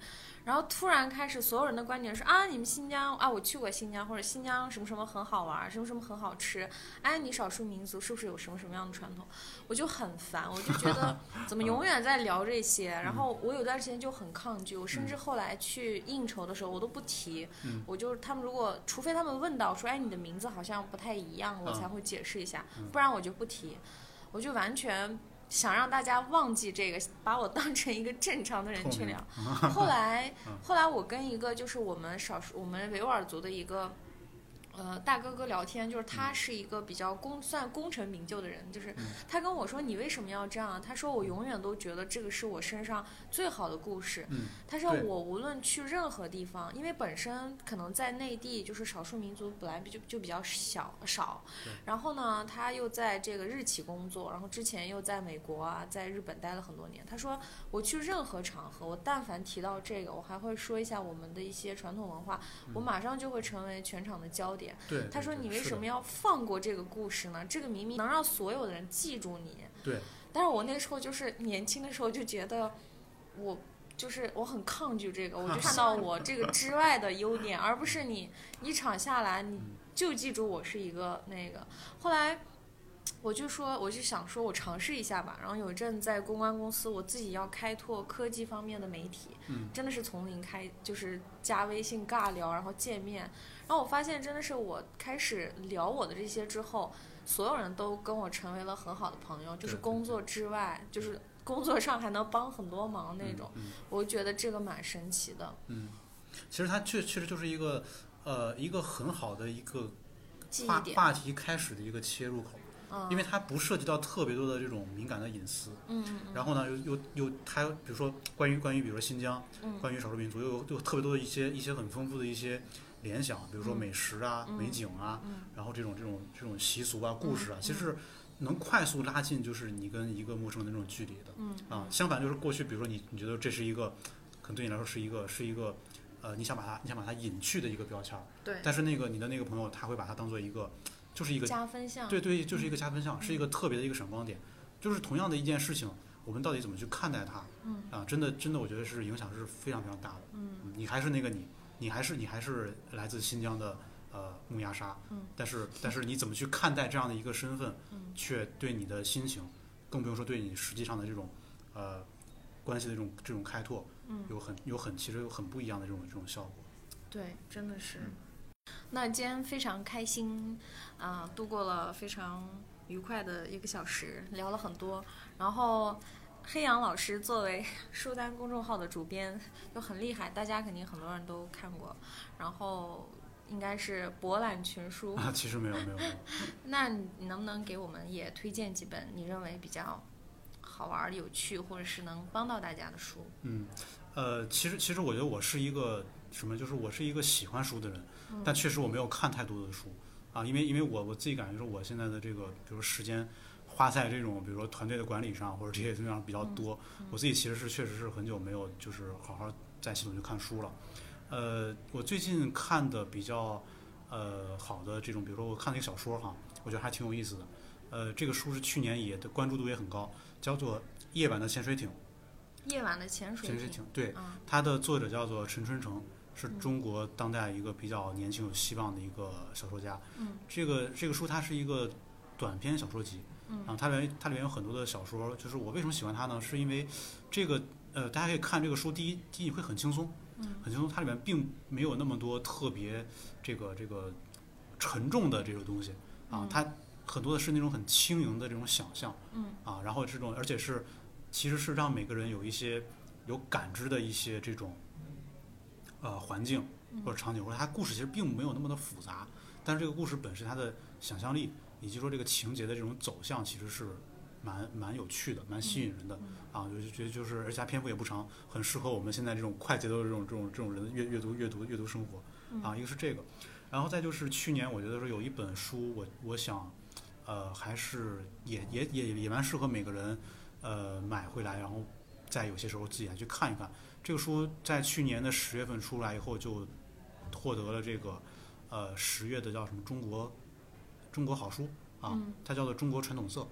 然后突然开始，所有人的观点是啊，你们新疆啊，我去过新疆，或者新疆什么什么很好玩，什么什么很好吃，哎，你少数民族是不是有什么什么样的传统？我就很烦，我就觉得 怎么永远在聊这些。然后我有段时间就很抗拒，我甚至后来去应酬的时候我都不提，嗯我就他们如果除非他们问到说，哎，你的名字好像不太一样，我嗯才会解释一下，嗯不然我就不提，我就完全。想让大家忘记这个，把我当成一个正常的人去聊。后来嗯，后来我跟一个就是我们少数我们维吾尔族的一个。呃，大哥哥聊天，就是他是一个比较功算功成名就的人，就是嗯他跟我说你为什么要这样啊？他说我永远都觉得这个是我身上最好的故事。嗯他说我无论去任何地方，因为本身可能在内地就是少数民族本来就就比较小少，然后呢，他又在这个日企工作，然后之前又在美国啊，在日本待了很多年。他说我去任何场合，我但凡提到这个，我还会说一下我们的一些传统文化，我马上就会成为全场的焦点。对，他说：“对是的你为什么要放过这个故事呢？这个明明能让所有的人记住你。”对。但是我那时候就是年轻的时候就觉得，我就是我很抗拒这个，我就看到我这个之外的优点，而不是你一场下来你就记住我是一个那个。后来。我就说，我就想说，我尝试一下吧。然后有一阵在公关公司，我自己要开拓科技方面的媒体，嗯真的是从零开，就是加微信尬聊，然后见面，然后我发现真的是我开始聊我的这些之后，所有人都跟我成为了很好的朋友，就是工作之外，就是工作上还能帮很多忙那种，嗯我觉得这个蛮神奇的。嗯，其实它确确实就是一个呃一个很好的一个话记忆点，话题开始的一个切入口，嗯，因为它不涉及到特别多的这种敏感的隐私。嗯然后呢，又又又它比如说关于关于比如说新疆，嗯。关于少数民族，又有又特别多的一些一些很丰富的一些联想，比如说嗯。美食啊、嗯。美景啊，嗯。然后这种这种这种习俗啊、故事啊，嗯其实能快速拉近就是你跟一个陌生人的那种距离的。嗯啊，相反就是过去，比如说你你觉得这是一个，可能对你来说是一个是一个，呃，你想把它你想把它隐去的一个标签儿，对，但是那个你的那个朋友他会把它当做一个，就是一个加分项，对对，就是一个加分项，是嗯一个特别的一个闪光点，就是同样的一件事情，我们到底怎么去看待它？嗯啊，真的真的，我觉得是影响是非常非常大的。嗯你还是那个你，你还是你还是来自新疆的呃木牙沙，嗯但是但是你怎么去看待这样的一个身份，嗯却对你的心情，更不用说对你实际上的这种呃关系的这种这种开拓，嗯，有很有很其实有很不一样的这种这种效果。对，真的是嗯。那今天非常开心啊、度过了非常愉快的一个小时，聊了很多。然后，黑羊老师作为 书单公众号的主编，就很厉害，大家肯定很多人都看过。然后，应该是博览群书。啊，其实没有没有没有，那你你能不能给我们也推荐几本你认为比较好玩儿、有趣，或者是能帮到大家的书？嗯，呃，其实其实我觉得我是一个什么，就是我是一个喜欢书的人，嗯但确实我没有看太多的书啊，因为因为我我自己感觉说我现在的这个，比如说时间花在这种比如说团队的管理上或者这些东西上比较多，我自己其实是确实是很久没有就是好好在系统去看书了。呃，我最近看的比较呃好的这种，比如说我看了一个小说哈，我我觉得还挺有意思的。呃，这个书是去年也的关注度也很高，叫做《夜晚的潜水艇》。夜晚的潜水潜水艇，对，啊，它的作者叫做陈春成，是中国当代一个比较年轻有希望的一个小说家。嗯，这个这个书它是一个短篇小说集，嗯啊，它里面它里面有很多的小说，就是我为什么喜欢它呢？是因为这个呃，大家可以看这个书，第一第一会很轻松，嗯，很轻松，它里面并没有那么多特别这个这个沉重的这种东西啊，嗯它很多的是那种很轻盈的这种想象，嗯，啊，然后这种而且是其实是让每个人有一些有感知的一些这种呃环境或者场景，或者它故事其实并没有那么的复杂，但是这个故事本身它的想象力以及说这个情节的这种走向其实是蛮蛮有趣的，蛮吸引人的啊，我就觉得就是而且它篇幅也不长，很适合我们现在这种快节奏的这种这种这种人的阅阅读阅读阅读生活啊，一个是这个，然后再就是去年我觉得说有一本书我我想呃还是也也也也蛮适合每个人呃买回来，然后在有些时候自己来去看一看。这个书在去年的十月份出来以后，就获得了这个呃十月的叫什么中国中国好书啊，嗯它叫做中国传统色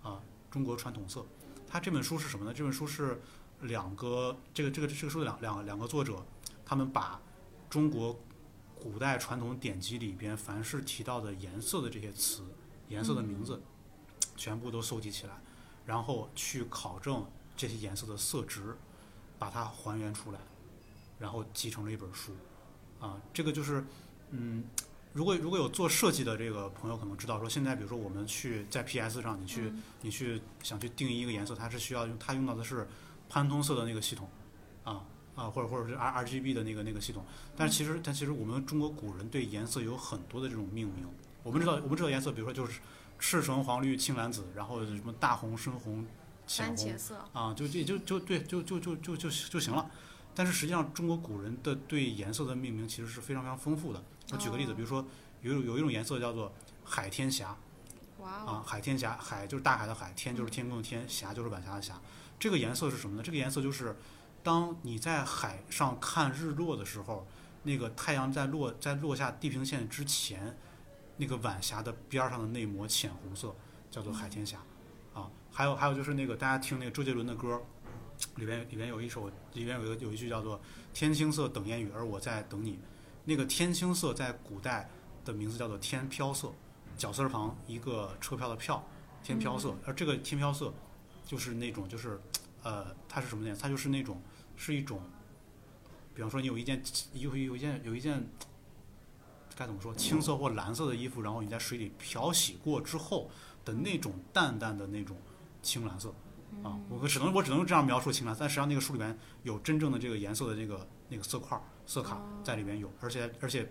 啊，中国传统色。它这本书是什么呢？这本书是两个这个这个这个书的两两两个作者，他们把中国古代传统典籍里边凡是提到的颜色的这些词、颜色的名字，全部都搜集起来，然后去考证这些颜色的色值，把它还原出来，然后集成了一本书。啊，这个就是，嗯，如果如果有做设计的这个朋友可能知道，说现在比如说我们去在 PS 上，你去、你去想去定义一个颜色，它是需要用它用到的是潘通色的那个系统，啊啊，或者或者是 R RGB 的那个那个系统。但是其实但其实我们中国古人对颜色有很多的这种命名。我们知道我们知道颜色，比如说就是赤橙黄绿青蓝紫，然后什么大红深红浅红啊，就就就就对，就就就就就就行了。但是实际上，中国古人的对颜色的命名其实是非常非常丰富的。我举个例子，哦比如说有有一种颜色叫做海天霞哇啊哦，，海天霞，海就是大海的海，天就是天空的天，霞就是晚霞的霞。这个颜色是什么呢？这个颜色就是当你在海上看日落的时候，那个太阳在落在落下地平线之前，那个晚霞的边儿上的那抹浅红色叫做海天霞啊。还有还有就是那个大家听那个周杰伦的歌，里边里边有一首里边有一个有一句叫做“天青色等烟雨，而我在等你”。那个天青色在古代的名字叫做天飘色，绞丝旁一个车票的票，天飘色。而这个天飘色就是那种就是呃，它是什么呢？它就是那种是一种，比方说你有一件有有一件有一件该怎么说青色或蓝色的衣服，然后你在水里漂洗过之后的那种淡淡的那种青蓝色。啊，我只能我只能这样描述青蓝，但实际上那个书里面有真正的这个颜色的这个那个色块儿色卡在里面有，而且而且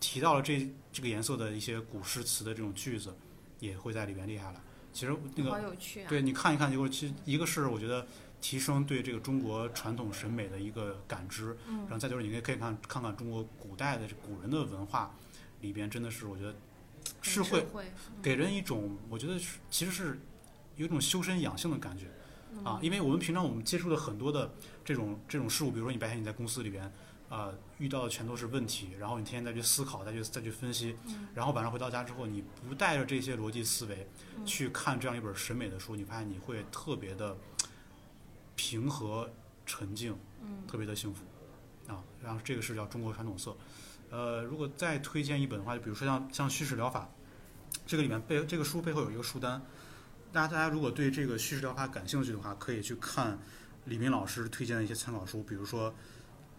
提到了这这个颜色的一些古诗词的这种句子，也会在里面列下来。其实那个好有趣啊！对你看一看，结果其实一个是我觉得提升对这个中国传统审美的一个感知，嗯然后再就是你可以可以看看看中国古代的古人的文化里边，真的是我觉得是会给人一种我觉得是其实是有一种修身养性的感觉嗯啊，因为我们平常我们接触的很多的这种这种事物，比如说你白天你在公司里边。呃，遇到的全都是问题，然后你天天再去思考，再去再去分析，嗯然后晚上回到家之后，你不带着这些逻辑思维嗯去看这样一本审美的书，你发现你会特别的平和沉静，嗯特别的幸福啊。然后这个是叫中国传统色。呃，如果再推荐一本的话，就比如说像像叙事疗法，这个里面背这个书背后有一个书单，大家大家如果对这个叙事疗法感兴趣的话，可以去看李明老师推荐的一些参考书，比如说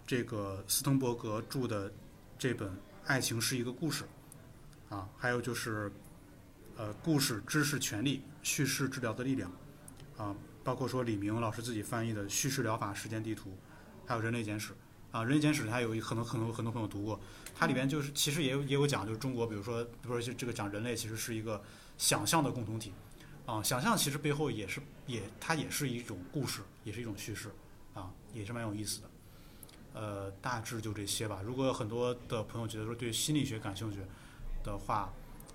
这个斯滕伯格著的这本《爱情是一个故事》啊，还有就是呃故事、知识、权利、叙事治疗的力量啊，包括说李明老师自己翻译的《叙事疗法实践地图》，还有《人类简史》啊，《人类简史》它有很多很多很多朋友读过，它里边就是其实也有也有讲，就是中国，比如说比如说就这个讲人类其实是一个想象的共同体啊，想象其实背后也是也它也是一种故事，也是一种叙事啊，也是蛮有意思的。呃，大致就这些吧。如果有很多的朋友觉得说对心理学感兴趣的话，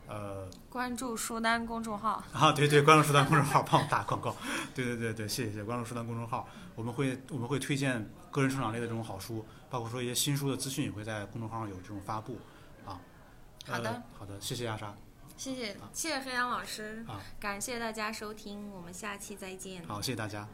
呃，关注书单公众号，啊，对对，关注书单公众号，帮我打广告。对对对对，谢谢谢谢，关注书单公众号，我们会我们会推荐个人成长类的这种好书，包括说一些新书的资讯也会在公众号上有这种发布啊。好的呃，好的，谢谢亚莎。谢谢谢谢黑羊老师啊，感谢大家收听，我们下期再见。好，谢谢大家。